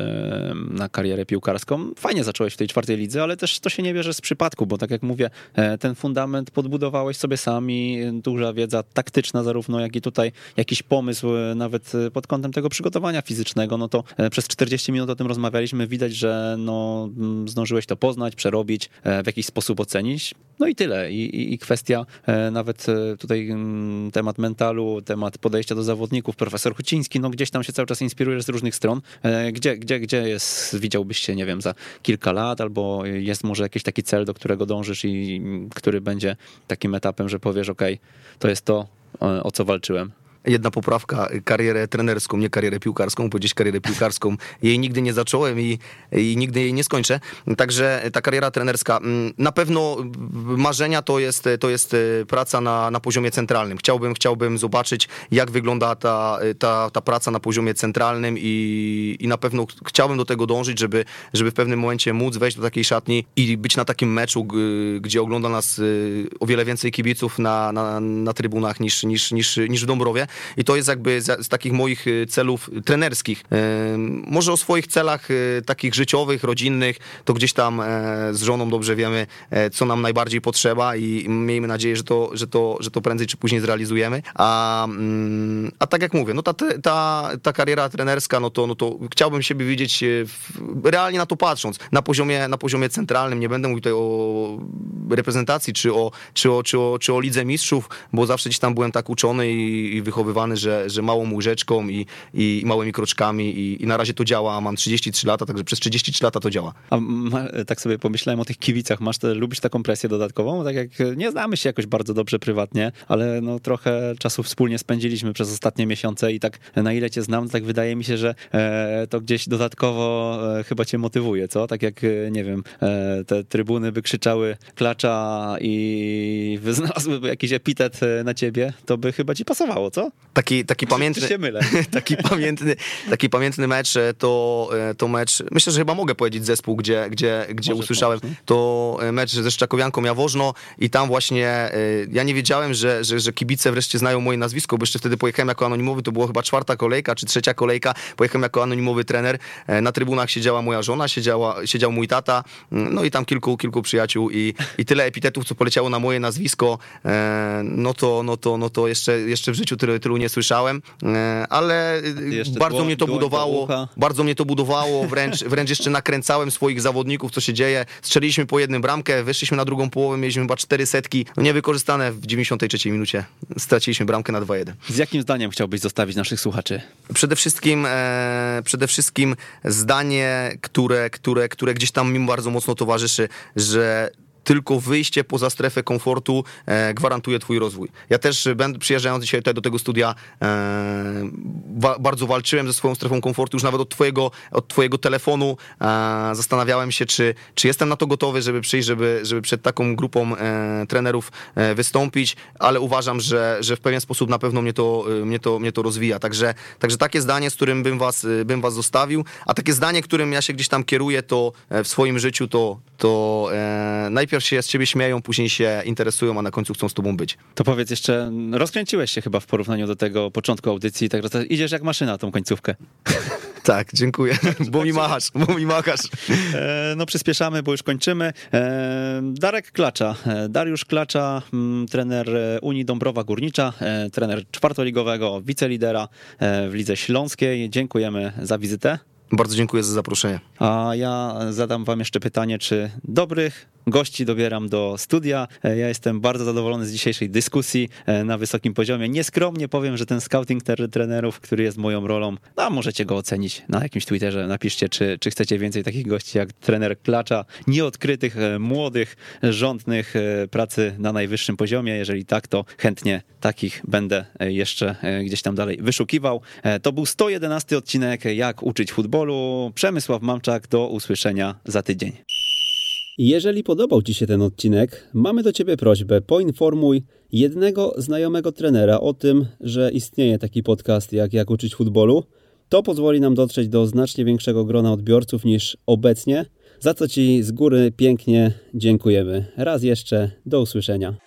na karierę piłkarską. Fajnie zacząłeś w tej czwartej lidze, ale też to się nie bierze z przypadku, bo tak jak mówię, ten fundament podbudowałeś sobie sami, duża wiedza taktyczna zarówno, jak i tutaj jakiś pomysł nawet pod kątem tego przygotowania fizycznego, no to przez 40 minut o tym rozmawialiśmy, widać, że no, zdążyłeś to poznać, przerobić, e, w jakiś sposób ocenić. No i tyle. I, i, i kwestia e, nawet e, tutaj temat mentalu, temat podejścia do zawodników, profesor Huciński, no gdzieś tam się cały czas inspirujesz z różnych stron. Gdzie, gdzie, gdzie jest, widziałbyś się, nie wiem, za kilka lat, albo jest może jakiś taki cel, do którego dążysz i który będzie takim etapem, że powiesz, ok, to jest to, o co walczyłem jedna poprawka, karierę trenerską, nie karierę piłkarską, powiedzieć karierę piłkarską. Jej nigdy nie zacząłem i, i nigdy jej nie skończę. Także ta kariera trenerska, mm, na pewno marzenia to jest, to jest praca na, na poziomie centralnym. Chciałbym, chciałbym zobaczyć, jak wygląda ta, ta, ta praca na poziomie centralnym i, i na pewno chciałbym do tego dążyć, żeby, żeby w pewnym momencie móc wejść do takiej szatni i być na takim meczu, gdzie ogląda nas o wiele więcej kibiców na, na, na trybunach niż, niż, niż, niż w Dąbrowie. I to jest jakby z, z takich moich y, celów trenerskich. Może o swoich celach y, takich życiowych, rodzinnych, to gdzieś tam e, z żoną dobrze wiemy, e, co nam najbardziej potrzeba i miejmy nadzieję, że to, że to, że to prędzej czy później zrealizujemy. A, mm, a tak jak mówię, no ta, ta, ta kariera trenerska, no to, no to chciałbym siebie widzieć e, realnie na to patrząc, na poziomie, na poziomie centralnym. Nie będę mówił tutaj o reprezentacji, czy o, czy o, czy o, czy o lidze mistrzów, bo zawsze gdzieś tam byłem tak uczony i, i wychowany wychowywany, że, że małą łyżeczką i, i małymi kroczkami i, i na razie to działa. Mam 33 lata, także przez 33 lata to działa. A ma, tak sobie pomyślałem o tych kibicach. Masz te, lubisz taką presję dodatkową? Tak jak nie znamy się jakoś bardzo dobrze prywatnie, ale no trochę czasu wspólnie spędziliśmy przez ostatnie miesiące i tak na ile cię znam, tak wydaje mi się, że e, to gdzieś dodatkowo e, chyba cię motywuje, co? Tak jak, e, nie wiem, e, te trybuny by krzyczały klacza i *laughs* znalazłyby jakiś epitet e, na ciebie, to by chyba ci pasowało, co? Taki, taki pamiętny. się mylę. *laughs* taki, pamiętny, taki pamiętny mecz e, to, e, to mecz. Myślę, że chyba mogę powiedzieć zespół, gdzie, gdzie, gdzie usłyszałem. To e, mecz ze Szczakowianką Jawożno i tam właśnie ja nie wiedziałem, że, że, że kibice wreszcie znają moje nazwisko, bo jeszcze wtedy pojechałem jako anonimowy, to było chyba czwarta kolejka czy trzecia kolejka. Pojechałem jako anonimowy trener. Na trybunach siedziała moja żona, siedziała, siedział mój tata, mm, no i tam kilku, kilku przyjaciół i, i tyle epitetów, co poleciało na moje nazwisko, no to, no to, no to jeszcze, jeszcze w życiu tylu, tylu nie słyszałem, e, ale bardzo mnie to budowało, bardzo mnie to budowało, wręcz, *laughs* wręcz jeszcze nakręcałem swoich zawodników, co się dzieje. Strzeliliśmy po jednym bramkę, wyszliśmy na drugą połowę, mieliśmy chyba cztery setki, no niewykorzystane w 93 minucie. Straciliśmy bramkę na 2-1. Z jakim zdaniem chciałbyś zostawić naszych słuchaczy? Przede wszystkim, e, przede wszystkim zdanie, które, które, które gdzieś tam mi bardzo mocno towarzyszy, że tylko wyjście poza strefę komfortu e, gwarantuje twój rozwój. Ja też będę przyjeżdżając dzisiaj tutaj do tego studia e, bardzo walczyłem ze swoją strefą komfortu, już nawet od twojego, od twojego telefonu e, zastanawiałem się, czy, czy jestem na to gotowy, żeby przyjść, żeby, żeby przed taką grupą e, trenerów e, wystąpić, ale uważam, że, że w pewien sposób na pewno mnie to, e, mnie to, mnie to rozwija. Także, także takie zdanie, z którym bym was, bym was zostawił, a takie zdanie, którym ja się gdzieś tam kieruję, to w swoim życiu, to, to najpierw najpierw się z ciebie śmieją, później się interesują, a na końcu chcą z tobą być. To powiedz jeszcze, rozkręciłeś się chyba w porównaniu do tego początku audycji, także idziesz jak maszyna tą końcówkę. *laughs* Tak, dziękuję, *laughs* bo mi machasz, bo mi machasz. E, no przyspieszamy, bo już kończymy. E, Darek Klacza, e, Dariusz Klacza, mm, trener Unii Dąbrowa Górnicza, trener czwartoligowego, wicelidera w Lidze Śląskiej. Dziękujemy za wizytę. Bardzo dziękuję za zaproszenie. A ja zadam wam jeszcze pytanie, czy dobrych gości dobieram do studia. E, ja jestem bardzo zadowolony z dzisiejszej dyskusji e, na wysokim poziomie. Nieskromnie powiem, że ten scouting trenerów, który jest moją rolą, no możecie go ocenić na jakimś Twitterze. Napiszcie, czy, czy chcecie więcej takich gości jak trener Klacza, nieodkrytych, e, młodych, rządnych pracy na najwyższym poziomie. Jeżeli tak, to chętnie takich będę jeszcze gdzieś tam dalej wyszukiwał. To był 111 odcinek Jak uczyć futbolu. Przemysław Mamczak, do usłyszenia za tydzień. Jeżeli podobał Ci się ten odcinek, mamy do Ciebie prośbę: poinformuj jednego znajomego trenera o tym, że istnieje taki podcast jak Jak uczyć futbolu. To pozwoli nam dotrzeć do znacznie większego grona odbiorców niż obecnie, za co Ci z góry pięknie dziękujemy. Raz jeszcze, do usłyszenia.